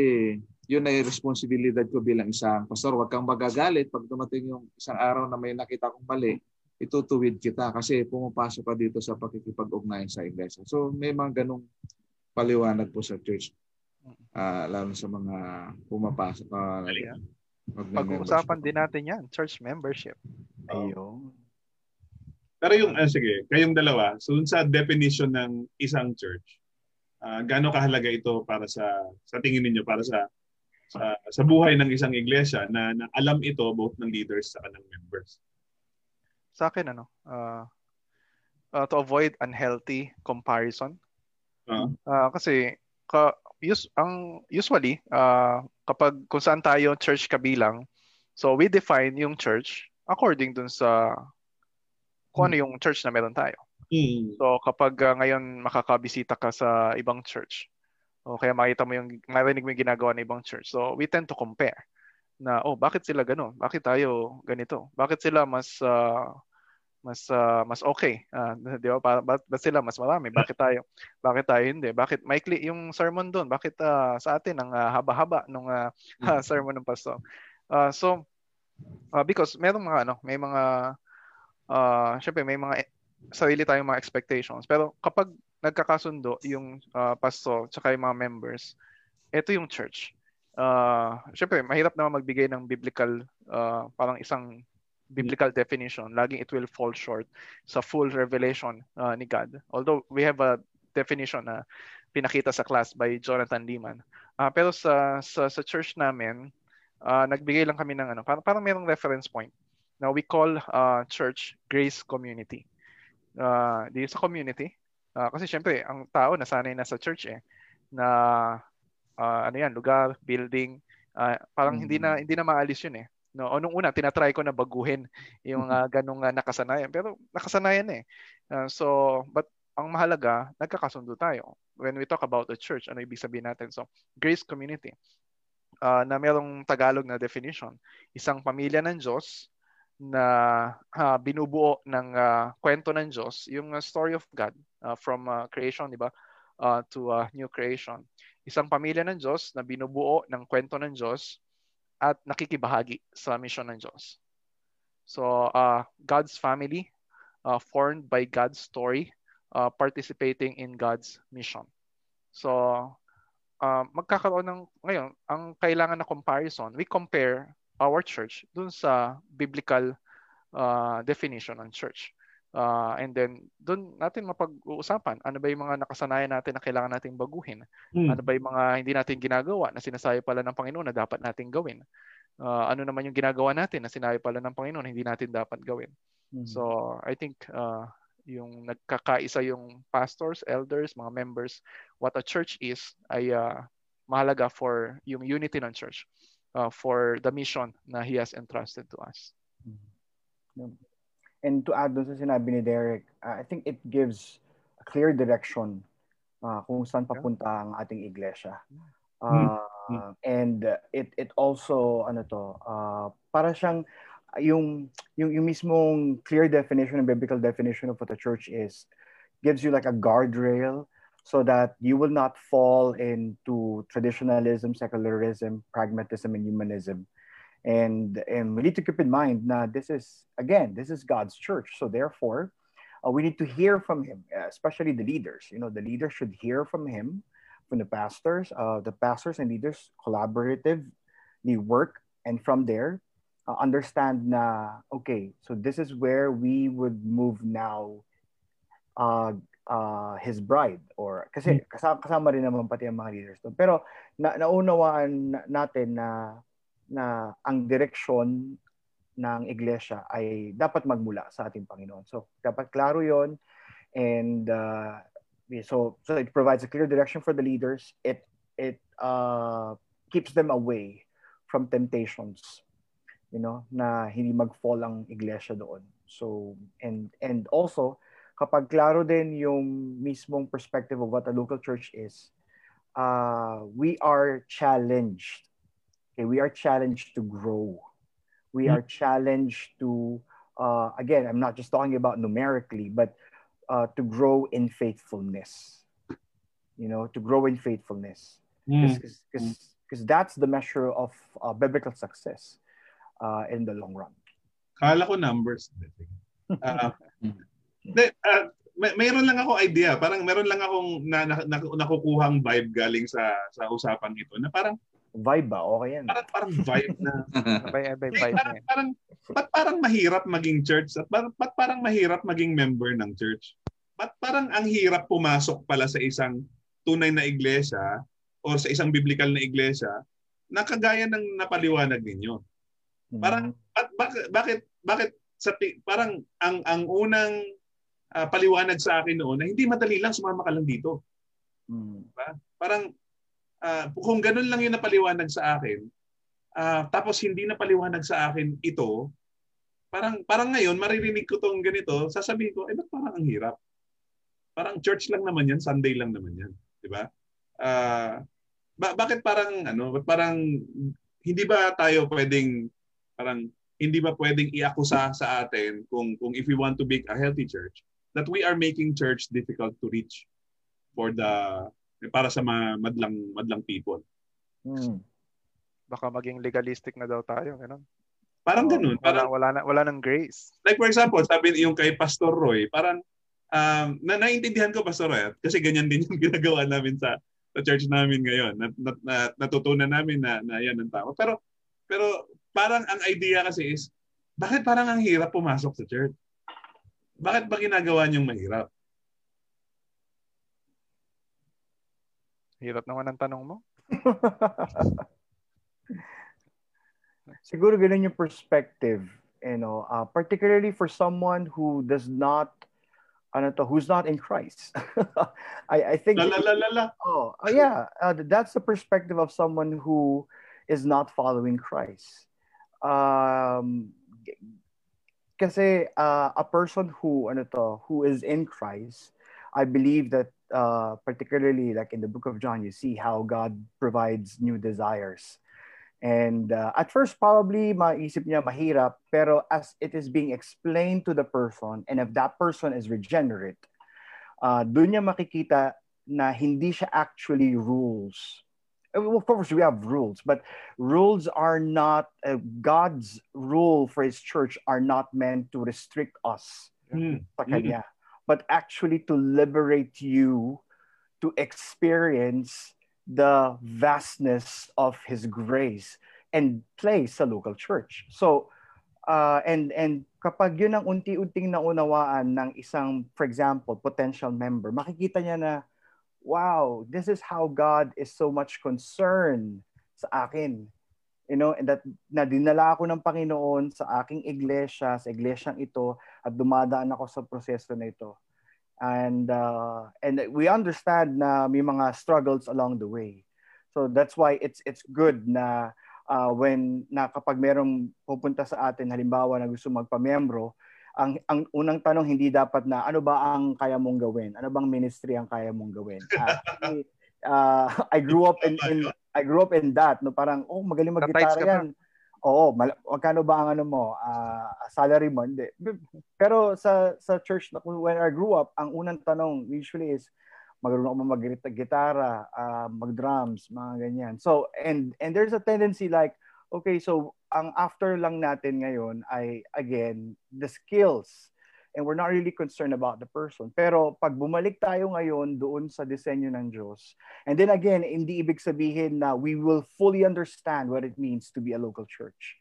yun ay responsibilidad ko bilang isang pastor. Huwag kang magagalit pag dumating yung isang araw na may nakita kong mali, itutuwid kita kasi pumapasok ka dito sa pakikipag-ugnayan sa iglesia. So may mga ganong paliwanag po sa church. Uh, lalo sa mga pumapasok. Uh, yeah. Pag-uusapan din natin yan, church membership. Ayun. Pero yung, uh, sige, kayong dalawa, so sa definition ng isang church, uh, gaano kahalaga ito para sa, sa tingin niyo para sa, sa, sa buhay ng isang iglesia na, na alam ito both ng leaders sa kanang members? Sa akin, ano, uh, uh, to avoid unhealthy comparison Uh-huh. Uh, kasi ka, us, ang usually uh, kapag kung saan tayo church kabilang, so we define yung church according dun sa kung ano yung church na meron tayo. Mm. So kapag uh, ngayon makakabisita ka sa ibang church, O kaya makita mo yung, marinig mo yung ginagawa ng ibang church. So we tend to compare na, oh, bakit sila ganun? Bakit tayo ganito? Bakit sila mas uh, mas uh, mas okay. Uh, 'di ba? Ba, ba, ba sila mas marami? Bakit tayo? Bakit tayo hindi? Bakit maikli yung sermon doon? Bakit uh, sa atin ang uh, haba-haba nung uh, uh, sermon ng pastor? Uh, so uh, because merong mga ano, may mga uh, syempre may mga sarili tayong mga expectations. Pero kapag nagkakasundo yung uh, pastor tsaka yung mga members, ito yung church. Uh, syempre, mahirap naman magbigay ng biblical uh, parang isang biblical definition, laging it will fall short sa full revelation uh, ni God. Although we have a definition na pinakita sa class by Jonathan Lehman. Uh, pero sa, sa sa church namin, uh, nagbigay lang kami ng ano, parang, parang mayroong reference point. Now we call uh, church Grace Community. Uh, di sa community. Uh, kasi syempre, ang tao nasanay na sa church eh na uh, ano yan, lugar, building, uh, parang mm-hmm. hindi na hindi na maalis yun eh. No, o nung una tinatry ko na baguhin yung uh, ganung uh, nakasanayan pero nakasanayan eh. Uh, so but ang mahalaga nagkakasundo tayo. When we talk about the church, ano ibig sabihin natin? So grace community. Uh, na merong Tagalog na definition. Isang pamilya ng Diyos na uh, binubuo ng uh, kwento ng Diyos, yung uh, story of God uh, from uh, creation, di ba? Uh, to uh, new creation. Isang pamilya ng Diyos na binubuo ng kwento ng Diyos at nakikibahagi sa mission ng Diyos. So, uh, God's family, uh, formed by God's story, uh, participating in God's mission. So, uh, magkakaroon ng, ngayon, ang kailangan na comparison, we compare our church dun sa biblical uh, definition ng church. Uh, and then, doon natin mapag-uusapan ano ba yung mga nakasanayan natin na kailangan nating baguhin. Hmm. Ano ba yung mga hindi natin ginagawa na sinasabi pala ng Panginoon na dapat nating gawin. Uh, ano naman yung ginagawa natin na sinabi pala ng Panginoon na hindi natin dapat gawin. Hmm. So, I think uh, yung nagkakaisa yung pastors, elders, mga members, what a church is ay uh, mahalaga for yung unity ng church uh, for the mission na He has entrusted to us. Hmm. And to add dun sa sinabi ni Derek, uh, I think it gives a clear direction uh, kung saan papunta ang ating iglesia. Uh, mm-hmm. And it it also ano to, uh, para siyang yung yung yung mismong clear definition and biblical definition of what a church is gives you like a guardrail so that you will not fall into traditionalism, secularism, pragmatism, and humanism and and we need to keep in mind now this is again this is god's church so therefore uh, we need to hear from him especially the leaders you know the leaders should hear from him from the pastors uh, the pastors and leaders collaboratively work and from there uh, understand na okay so this is where we would move now uh, uh, his bride or kasi hmm. kasama, kasama rin naman pati ang mga leaders doon. Pero na, naunawaan natin na na ang direksyon ng iglesia ay dapat magmula sa ating Panginoon. So dapat klaro 'yon and uh, so so it provides a clear direction for the leaders. It it uh, keeps them away from temptations. You know, na hindi mag-fall ang iglesia doon. So and and also kapag klaro din yung mismong perspective of what a local church is, uh, we are challenged Okay, we are challenged to grow. We mm-hmm. are challenged to, uh, again, I'm not just talking about numerically, but uh, to grow in faithfulness. You know, to grow in faithfulness. Because mm-hmm. because that's the measure of uh, biblical success uh, in the long run. Kala ko numbers. Uh, de, uh, may, mayroon lang ako idea. Parang meron lang akong na, na, na, nakukuhang vibe galing sa sa usapan ito na parang vibe ba? Okay yan. Parang, parang vibe na. vibe, vibe, vibe parang, parang, ba't parang mahirap maging church? At ba't, ba't parang mahirap maging member ng church? Ba't parang ang hirap pumasok pala sa isang tunay na iglesia or sa isang biblical na iglesia na kagaya ng napaliwanag ninyo? Hmm. Parang at bakit bakit bakit sa parang ang ang unang uh, paliwanag sa akin noon na hindi madali lang sumama ka lang dito. Hmm. Diba? Parang uh, kung ganun lang yung napaliwanag sa akin, uh, tapos hindi napaliwanag sa akin ito, parang parang ngayon maririnig ko tong ganito, sasabihin ko, eh ba't parang ang hirap? Parang church lang naman yan, Sunday lang naman yan, di ba? uh, ba- bakit parang ano, parang hindi ba tayo pwedeng parang hindi ba pwedeng iakusa sa atin kung kung if we want to be a healthy church that we are making church difficult to reach for the para sa mga madlang madlang people. Hmm. Baka maging legalistic na daw tayo, ganun. Parang Oh, ganun. Wala, Parang, wala, na, wala ng grace. like for example, sabi yung kay Pastor Roy, parang um, na naintindihan ko Pastor Roy, kasi ganyan din yung ginagawa namin sa sa church namin ngayon. Nat, nat, nat, natutunan namin na, na yan ang tama. Pero pero parang ang idea kasi is, bakit parang ang hirap pumasok sa church? Bakit ba ginagawa niyong mahirap? Hirap naman ang tanong mo. Siguro ganun yung perspective, you know, uh, particularly for someone who does not, ano to, who's not in Christ. I, I think, La la la la la. oh, uh, yeah, uh, that's the perspective of someone who is not following Christ. Um, kasi uh, a person who, ano to, who is in Christ, I believe that uh, particularly like in the book of John, you see how God provides new desires. And uh, at first, probably maisip niya mahirap, pero as it is being explained to the person, and if that person is regenerate, uh, doon niya makikita na hindi siya actually rules. Uh, Of course, we have rules, but rules are not, uh, God's rule for His church are not meant to restrict us Hmm. sa Mm. But actually to liberate you to experience the vastness of his grace and place sa local church. So uh, and and kapag yun ang unti-unting naunawaan ng isang for example potential member, makikita niya na wow, this is how God is so much concerned sa akin. You know, and that na dinala ako ng Panginoon sa aking iglesia, sa iglesyang ito at dumadaan ako sa proseso na ito. And uh, and we understand na may mga struggles along the way. So that's why it's it's good na uh, when na kapag merong pupunta sa atin halimbawa na gusto magpamiyembro, ang ang unang tanong hindi dapat na ano ba ang kaya mong gawin? Ano bang ministry ang kaya mong gawin? Actually, uh, I grew up in, in I grew up in that no parang oh magaling mag-gitara yan. Oo, mal- magkano ba ang ano mo? ah, salary mo? Hindi. Pero sa sa church na when I grew up, ang unang tanong usually is marunong ako mag-gitara, ah, mag-drums, mga ganyan. So and and there's a tendency like okay, so ang after lang natin ngayon ay again the skills and we're not really concerned about the person. Pero pag bumalik tayo ngayon doon sa disenyo ng Diyos, and then again, hindi ibig sabihin na we will fully understand what it means to be a local church.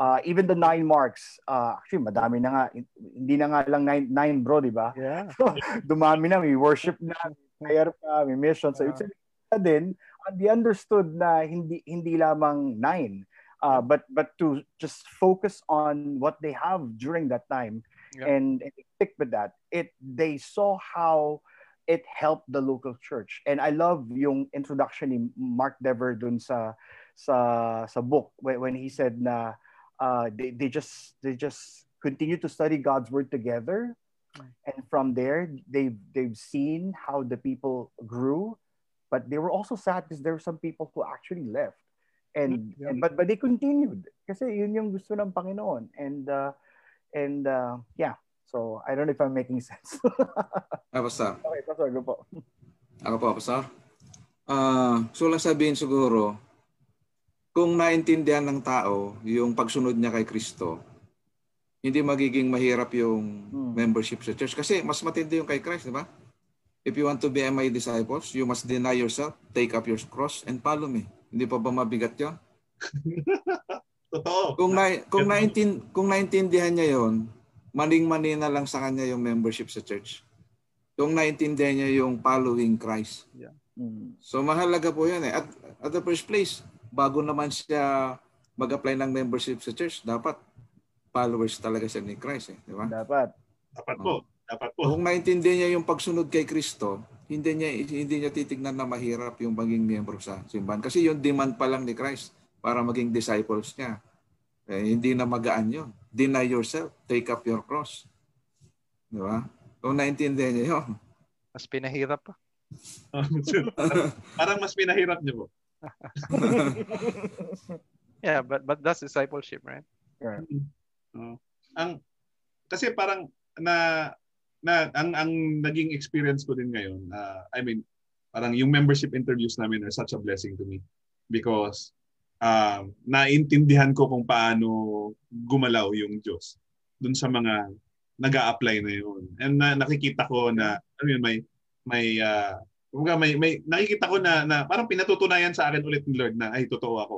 Uh, even the nine marks, uh, actually madami na nga, hindi na nga lang nine, nine bro, di ba? Yeah. Dumami na, may worship na, may prayer pa, may mission. So, sabihin na din, uh, they understood na hindi hindi lamang nine, uh, but but to just focus on what they have during that time Yeah. and, and stick with that. It they saw how it helped the local church. And I love yung introduction ni Mark Dever dun sa sa sa book when, when he said na uh, they, they just they just continue to study God's word together and from there they've they've seen how the people grew but they were also sad because there were some people who actually left and, Yeah. and but but they continued kasi yun yung gusto ng Panginoon and uh, and uh, yeah so I don't know if I'm making sense Ah, basta. okay pastor go po Ako po, Pastor. Ah, so lang sabihin siguro, kung naintindihan ng tao yung pagsunod niya kay Kristo, hindi magiging mahirap yung Hmm. membership sa church. Kasi mas matindi yung kay Christ, di ba? If you want to be my disciples, you must deny yourself, take up your cross, and follow me. Hindi pa ba mabigat yun? Totoo. Kung, na, kung, naintin, kung naintindihan niya yon, maning-mani na lang sa kanya yung membership sa church. Kung naintindihan niya yung following Christ. Mm. So mahalaga po yan eh. At, at the first place, bago naman siya mag-apply ng membership sa church, dapat followers talaga siya ni Christ eh. Di ba? dapat Dapat po. Dapat po. Kung naintindihan niya yung pagsunod kay Kristo, hindi niya hindi niya titignan na mahirap yung maging miyembro sa simbahan. Kasi yung demand pa lang ni Christ para maging disciples niya. Eh, hindi na magaan yun. Deny yourself. Take up your cross. Di ba? Kung naintindihan niya yun. Mas pinahirap pa. parang mas pinahirap niyo po. yeah, but but that's discipleship, right? Right. Uh, ang kasi parang na na ang ang naging experience ko din ngayon, uh, I mean, parang yung membership interviews namin are such a blessing to me because um, naintindihan ko kung paano gumalaw yung Diyos dun sa mga nag apply na yun. And na, nakikita ko na, I mean, may, may, uh, may, may, nakikita ko na, na parang pinatutunayan sa akin ulit ni Lord na, ay, totoo ako.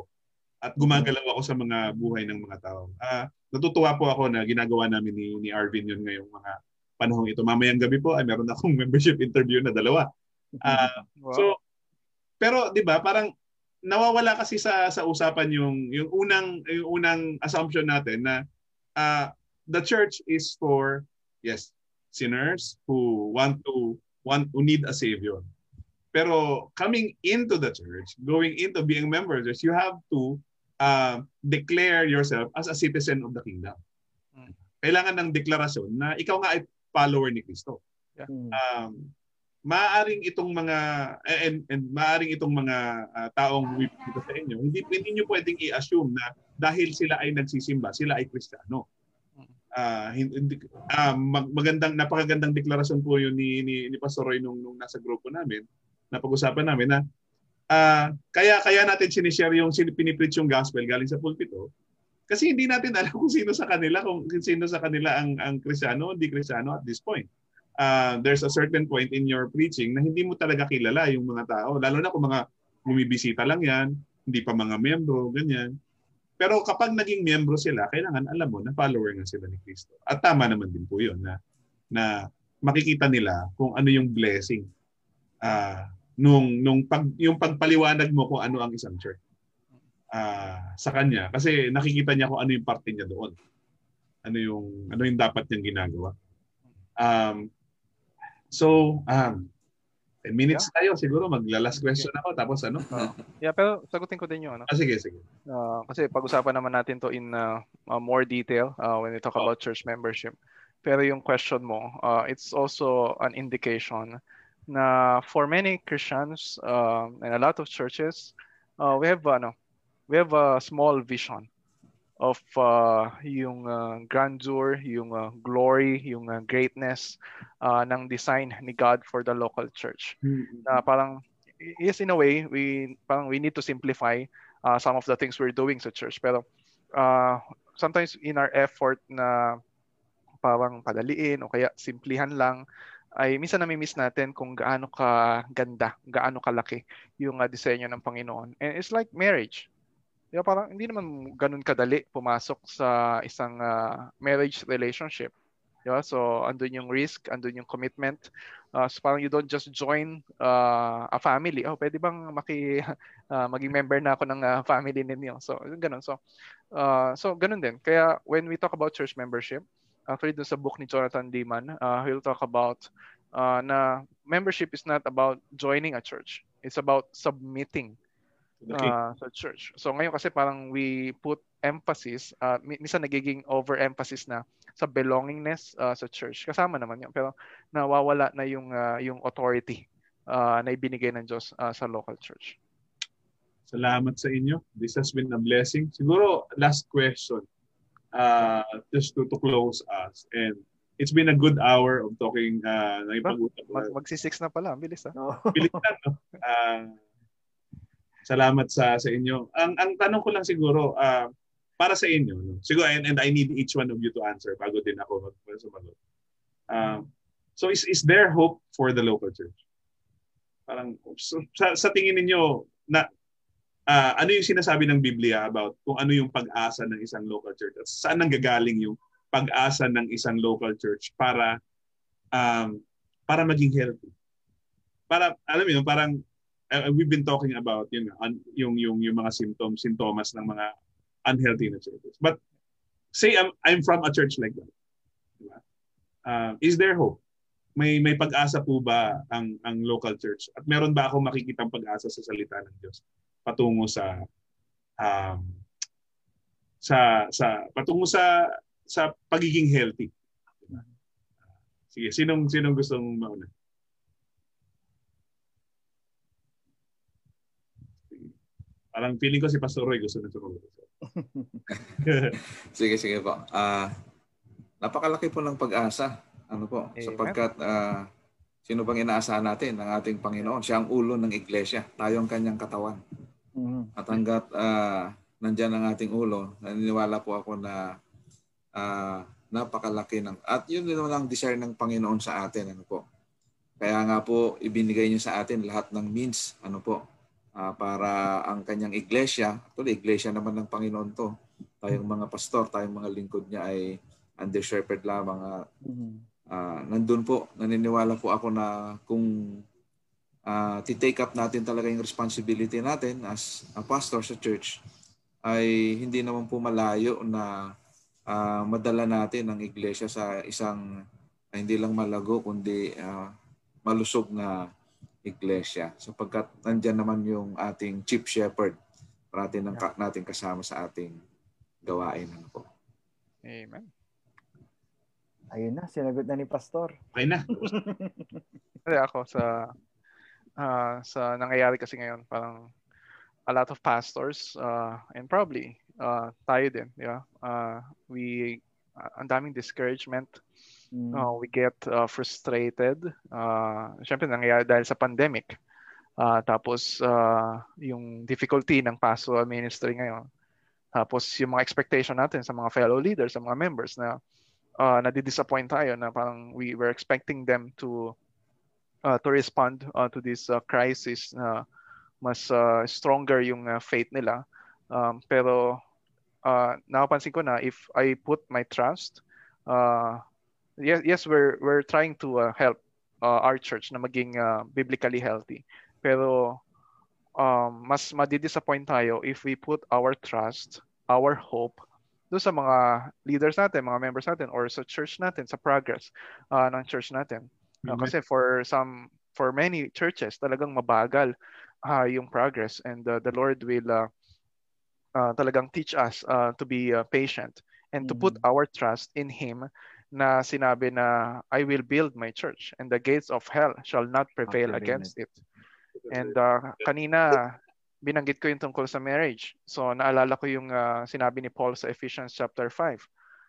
At gumagalaw ako sa mga buhay ng mga tao. Uh, natutuwa po ako na ginagawa namin ni, ni Arvin yun ngayong mga panahong ito. Mamayang gabi po ay meron akong membership interview na dalawa. Uh, wow. So, pero 'di ba, parang nawawala kasi sa sa usapan yung yung unang yung unang assumption natin na uh, the church is for yes, sinners who want to want who need a savior. Pero coming into the church, going into being members, you have to uh, declare yourself as a citizen of the kingdom. Hmm. Kailangan ng deklarasyon na ikaw nga ay follower ni Kristo. Yeah. Um, maaring itong mga and, and maaring itong mga uh, taong bumibisita sa inyo, hindi hindi niyo pwedeng i-assume na dahil sila ay nagsisimba, sila ay Kristiyano. Uh, hindi, uh, magandang napakagandang deklarasyon po 'yun ni ni, ni Pastor Roy nung, nung nasa grupo namin. Napag-usapan namin na uh, kaya kaya natin sinishare yung pinipreach yung gospel galing sa pulpito kasi hindi natin alam kung sino sa kanila kung sino sa kanila ang ang Kristiyano, hindi Kristiyano at this point uh, there's a certain point in your preaching na hindi mo talaga kilala yung mga tao. Lalo na kung mga bumibisita lang yan, hindi pa mga miyembro, ganyan. Pero kapag naging miyembro sila, kailangan alam mo na follower nga sila ni Kristo. At tama naman din po yun na, na makikita nila kung ano yung blessing uh, nung, nung pag, yung pagpaliwanag mo kung ano ang isang church uh, sa kanya. Kasi nakikita niya kung ano yung parte niya doon. Ano yung, ano yung dapat niyang ginagawa. Um, So, um, 10 minutes yeah. tayo siguro magla-last question ako tapos ano? Uh, yeah, pero sagutin ko din 'yung ano. Ah, sige, sige. Uh, kasi pag-usapan naman natin 'to in uh, uh, more detail uh, when we talk oh. about church membership. Pero yung question mo, uh, it's also an indication na for many Christians uh, and a lot of churches, uh, we have ano, we have a small vision of uh, yung uh, grandeur, yung uh, glory, yung uh, greatness uh, ng design ni God for the local church. Mm-hmm. Uh, parang yes in a way we parang we need to simplify uh, some of the things we're doing sa church pero uh, sometimes in our effort na parang padaliin o kaya simplihan lang ay minsan nami-miss natin kung gaano ka ganda, gaano kalaki yung uh, disenyo ng Panginoon. And it's like marriage Di ba, parang hindi naman ganun kadali pumasok sa isang uh, marriage relationship. Di ba? So, andun yung risk, andun yung commitment. Uh, so, parang you don't just join uh, a family. Oh, pwede bang maki, uh, maging member na ako ng uh, family ninyo? So, ganun. So, uh, so, ganun din. Kaya, when we talk about church membership, actually dun sa book ni Jonathan Diman, uh, he'll talk about uh, na membership is not about joining a church. It's about submitting okay. uh, sa church. So ngayon kasi parang we put emphasis, uh, minsan nagiging overemphasis na sa belongingness uh, sa church. Kasama naman yun. Pero nawawala na yung, uh, yung authority uh, na ibinigay ng Diyos uh, sa local church. Salamat sa inyo. This has been a blessing. Siguro, last question. Uh, just to, to close us. And it's been a good hour of talking. Uh, Nakipag-usap. Mag, magsi-six na pala. Bilis ha? No. Bilis na. No? Uh, Salamat sa sa inyo. Ang ang tanong ko lang siguro uh, para sa inyo, no? siguro and, and I need each one of you to answer bago din ako mag sumagot. Um, so is is there hope for the local church? Parang so, sa, sa tingin niyo na uh, ano yung sinasabi ng Biblia about kung ano yung pag-asa ng isang local church at saan nanggagaling yung pag-asa ng isang local church para um, para maging healthy. Para alam mo parang uh, we've been talking about yun, un, yung, yung, yung mga symptoms, sintomas ng mga unhealthy na churches. But say I'm, I'm from a church like that. Diba? Uh, is there hope? May may pag-asa po ba ang ang local church? At meron ba ako makikitang pag-asa sa salita ng Diyos patungo sa um, sa sa patungo sa sa pagiging healthy. Sige, sinong sinong gustong mauna? Parang feeling ko si Pastor Roy gusto na sumagot. sige, sige po. Uh, napakalaki po ng pag-asa. Ano po? Amen. Sapagkat uh, sino bang inaasahan natin ng ating Panginoon? Siya ang ulo ng iglesia. Tayo ang kanyang katawan. Mm-hmm. At hanggat uh, nandyan ang ating ulo, naniniwala po ako na uh, napakalaki ng at yun din naman ang desire ng Panginoon sa atin ano po kaya nga po ibinigay niya sa atin lahat ng means ano po uh, para ang kanyang iglesia actually iglesia naman ng Panginoon to. Tayong mga pastor tayong mga lingkod niya ay under shepherd lamang. Uh, uh, nandun po naniniwala po ako na kung uh, titake up natin talaga yung responsibility natin as a pastor sa church ay hindi naman po malayo na uh, madala natin ang iglesia sa isang uh, hindi lang malago kundi uh, malusog na iglesia sapagkat nandiyan naman yung ating chief shepherd para ng ka, natin kasama sa ating gawain ano po. Amen. Ayun na, sinagot na ni Pastor. Okay na. Kasi ako sa uh, sa nangyayari kasi ngayon parang a lot of pastors uh, and probably uh, tayo din, di ba? Uh, we, uh, ang daming discouragement. Mm. Uh, we get uh, frustrated. Uh, Siyempre, nangyayari dahil sa pandemic. Uh, tapos, uh, yung difficulty ng pastoral ministry ngayon. Tapos, yung mga expectation natin sa mga fellow leaders, sa mga members na uh, nadi-disappoint tayo na parang we were expecting them to uh, to respond uh, to this uh, crisis na mas uh, stronger yung uh, faith nila Um, pero uh, napansin ko na if I put my trust, uh, yes, yes, we're we're trying to uh, help uh, our church na maging uh, biblically healthy. Pero um, mas madi-disappoint tayo if we put our trust, our hope do sa mga leaders natin, mga members natin, or sa church natin, sa progress uh, ng church natin. Uh, kasi for some, for many churches, talagang mabagal uh, yung progress and uh, the Lord will uh, uh, talagang teach us uh, to be uh, patient and mm. to put mm. our trust in Him na sinabi na I will build my church and the gates of hell shall not prevail against it. And uh, kanina binanggit ko yung tungkol sa marriage. So naalala ko yung uh, sinabi ni Paul sa Ephesians chapter 5.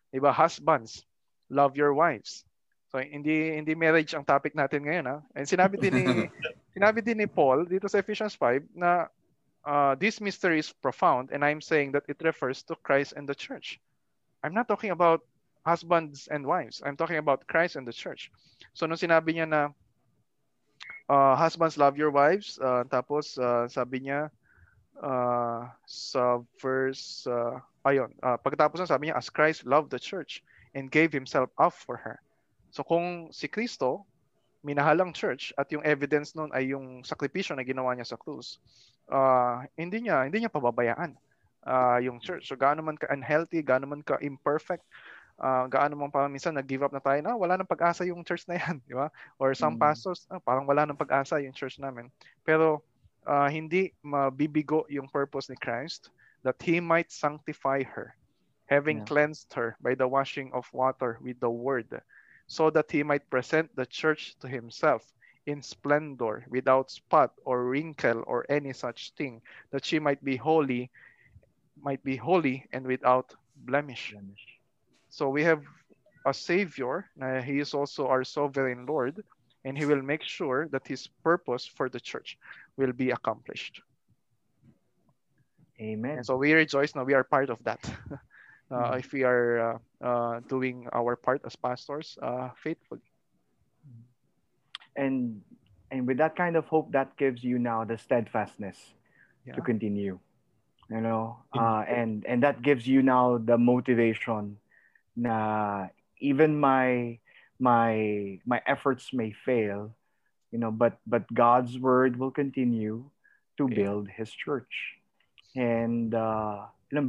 Diba, husbands, love your wives. So hindi hindi marriage ang topic natin ngayon ha. And sinabi din ni sinabi din ni Paul dito sa Ephesians 5 na uh, this mystery is profound, and I'm saying that it refers to Christ and the church. I'm not talking about husbands and wives. I'm talking about Christ and the church. So nung sinabi niya na uh, husbands love your wives, uh, tapos uh, sabi niya uh, sa verse uh, ayun, uh, pagkatapos na sabi niya as Christ loved the church and gave himself up for her. So kung si Kristo minahalang church at yung evidence nun ay yung sakripisyo na ginawa niya sa krus, uh, hindi niya hindi niya pababayaan uh, yung church. So gaano man ka unhealthy, gaano man ka imperfect, uh, gaano man pa minsan nag-give up na tayo na wala nang pag-asa yung church na yan, di ba? Or some mm. pastors, ah, parang wala nang pag-asa yung church namin. Pero uh, hindi mabibigo yung purpose ni Christ that he might sanctify her, having yeah. cleansed her by the washing of water with the word so that he might present the church to himself in splendor, without spot or wrinkle or any such thing, that she might be holy, might be holy and without blemish. blemish. So we have a Savior, uh, he is also our sovereign Lord, and he will make sure that his purpose for the church will be accomplished. Amen. And so we rejoice now we are part of that. uh, mm. if we are uh, uh, doing our part as pastors uh, faithfully. And and with that kind of hope, that gives you now the steadfastness yeah. to continue. You know, uh, and and that gives you now the motivation. Na even my my my efforts may fail, you know, but but God's word will continue to build His church, and uh, alam,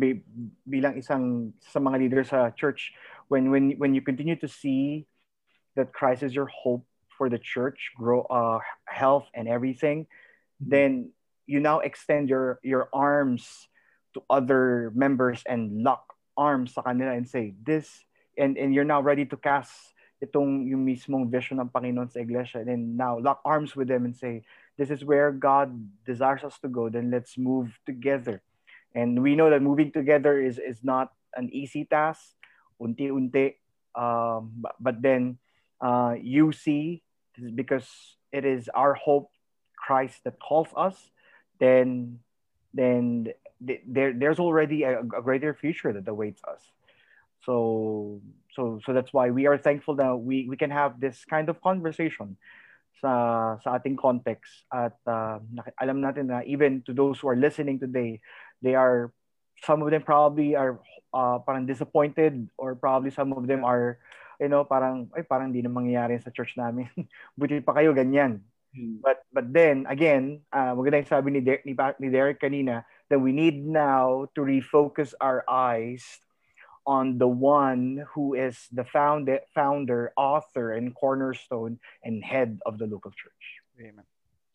bilang isang sa mga leaders sa church, when when when you continue to see that Christ is your hope for the church, grow uh, health and everything, mm-hmm. then you now extend your your arms to other members and lock arms sa kanila and say this and and you're now ready to cast itong yung mismong vision ng Panginoon sa iglesia. And then now lock arms with them and say this is where God desires us to go. Then let's move together. And we know that moving together is is not an easy task. Unti-unti um, but, but then uh, you see because it is our hope Christ that calls us then then there there's already a, a greater future that awaits us. So so so that's why we are thankful that we we can have this kind of conversation sa sa ating context. At uh, alam natin na even to those who are listening today they are some of them probably are uh, parang disappointed or probably some of them are you know parang ay parang hindi na mangyayari sa church namin. Buti pa kayo ganyan. Hmm. but but then again uh, maganda yung sabi ni, De- ni, ni Derek kanina that we need now to refocus our eyes on the one who is the found, founder, author, and cornerstone and head of the local church. Amen.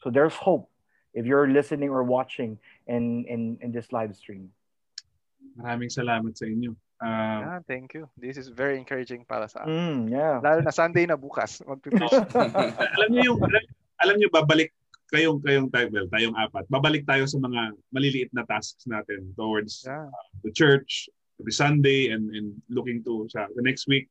So there's hope if you're listening or watching in, in, in this live stream. Maraming salamat sa inyo. Um, yeah, thank you. This is very encouraging para sa akin. Mm, yeah. Lalo na Sunday na bukas. alam niyo yung alam niyo babalik kayong kayong tayo, well, tayong apat. Babalik tayo sa mga maliliit na tasks natin towards yeah. uh, the church, every Sunday and and looking to sa the next week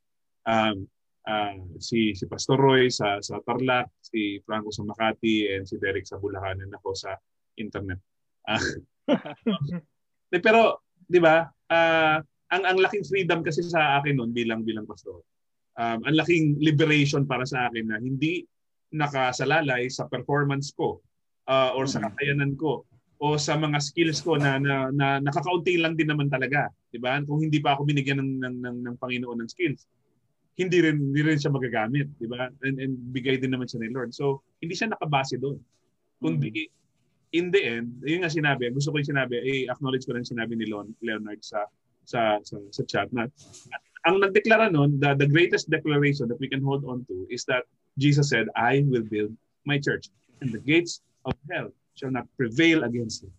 um uh, si si Pastor Roy sa sa Tarlac, si Franco sa Makati and si Derek sa Bulacan and ako sa internet. Uh, pero 'di ba? Uh, ang ang laking freedom kasi sa akin noon bilang bilang pastor. Um, ang laking liberation para sa akin na hindi nakasalalay sa performance ko uh, or sa kakayanan ko o sa mga skills ko na, na, na nakakaunti lang din naman talaga, 'di ba? Kung hindi pa ako binigyan ng ng ng, ng Panginoon ng skills, hindi rin hindi rin siya magagamit, 'di ba? And, and bigay din naman siya ni Lord. So, hindi siya nakabase doon. Kundi mm-hmm. in the end, yun nga sinabi, gusto ko yung sinabi, eh, acknowledge ko rin sinabi ni Leonard sa sa sa, sa chat na ang nagdeklara noon, the, the greatest declaration that we can hold on to is that Jesus said, I will build my church and the gates of hell shall not prevail against it.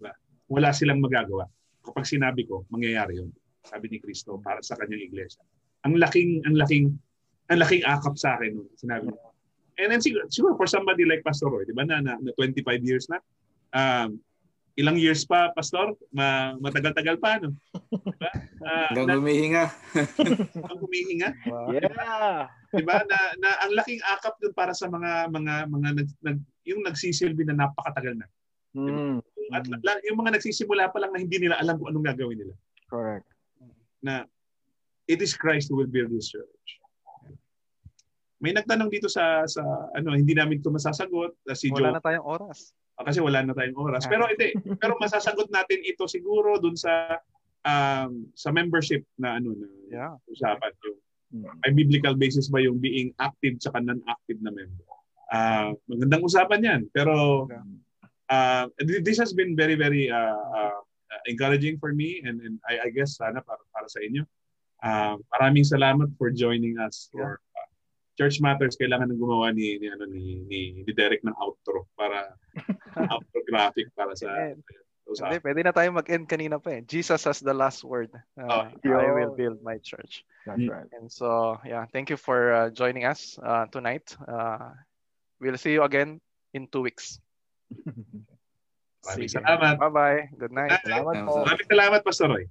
Diba? Wala silang magagawa. Kapag sinabi ko, mangyayari yun. Sabi ni Kristo para sa kanyang iglesia. Ang laking, ang laking, ang laking akap sa akin nung sinabi niya. And then siguro, siguro for somebody like Pastor Roy, di ba na, na, na 25 years na, um, ilang years pa, Pastor? Ma, matagal-tagal pa, no? Diba? Uh, Hanggang humihinga. Hanggang humihinga. Wow. Yeah. Diba? Na, na ang laking akap dun para sa mga mga mga nag, nag yung nagsisilbi na napakatagal na. Mm. At la, yung mga nagsisimula pa lang na hindi nila alam kung anong gagawin nila. Correct. Na it is Christ who will build this church. May nagtanong dito sa sa ano hindi namin ito masasagot si Wala Joe. na tayong oras. Kasi wala na tayong oras. Pero ito pero masasagot natin ito siguro dun sa um, sa membership na ano na yeah. usapan yung may biblical basis ba yung being active sa non-active na member. Uh, magandang usapan yan. Pero uh, this has been very, very uh, uh, encouraging for me and, and I, I guess sana para, para sa inyo. Uh, maraming salamat for joining us for Church Matters. Kailangan ng gumawa ni, ni, ano, ni, ni, ni Derek ng outro para outro graphic para sa Hindi, pwede na tayo mag-end kanina pa eh. Jesus has the last word. Uh, oh, I will build my church. That's right. And so, yeah, thank you for uh, joining us uh, tonight. Uh, we'll see you again in two weeks. Maraming salamat. Bye-bye. Good night. Salamat po. Maraming salamat, Pastor Roy.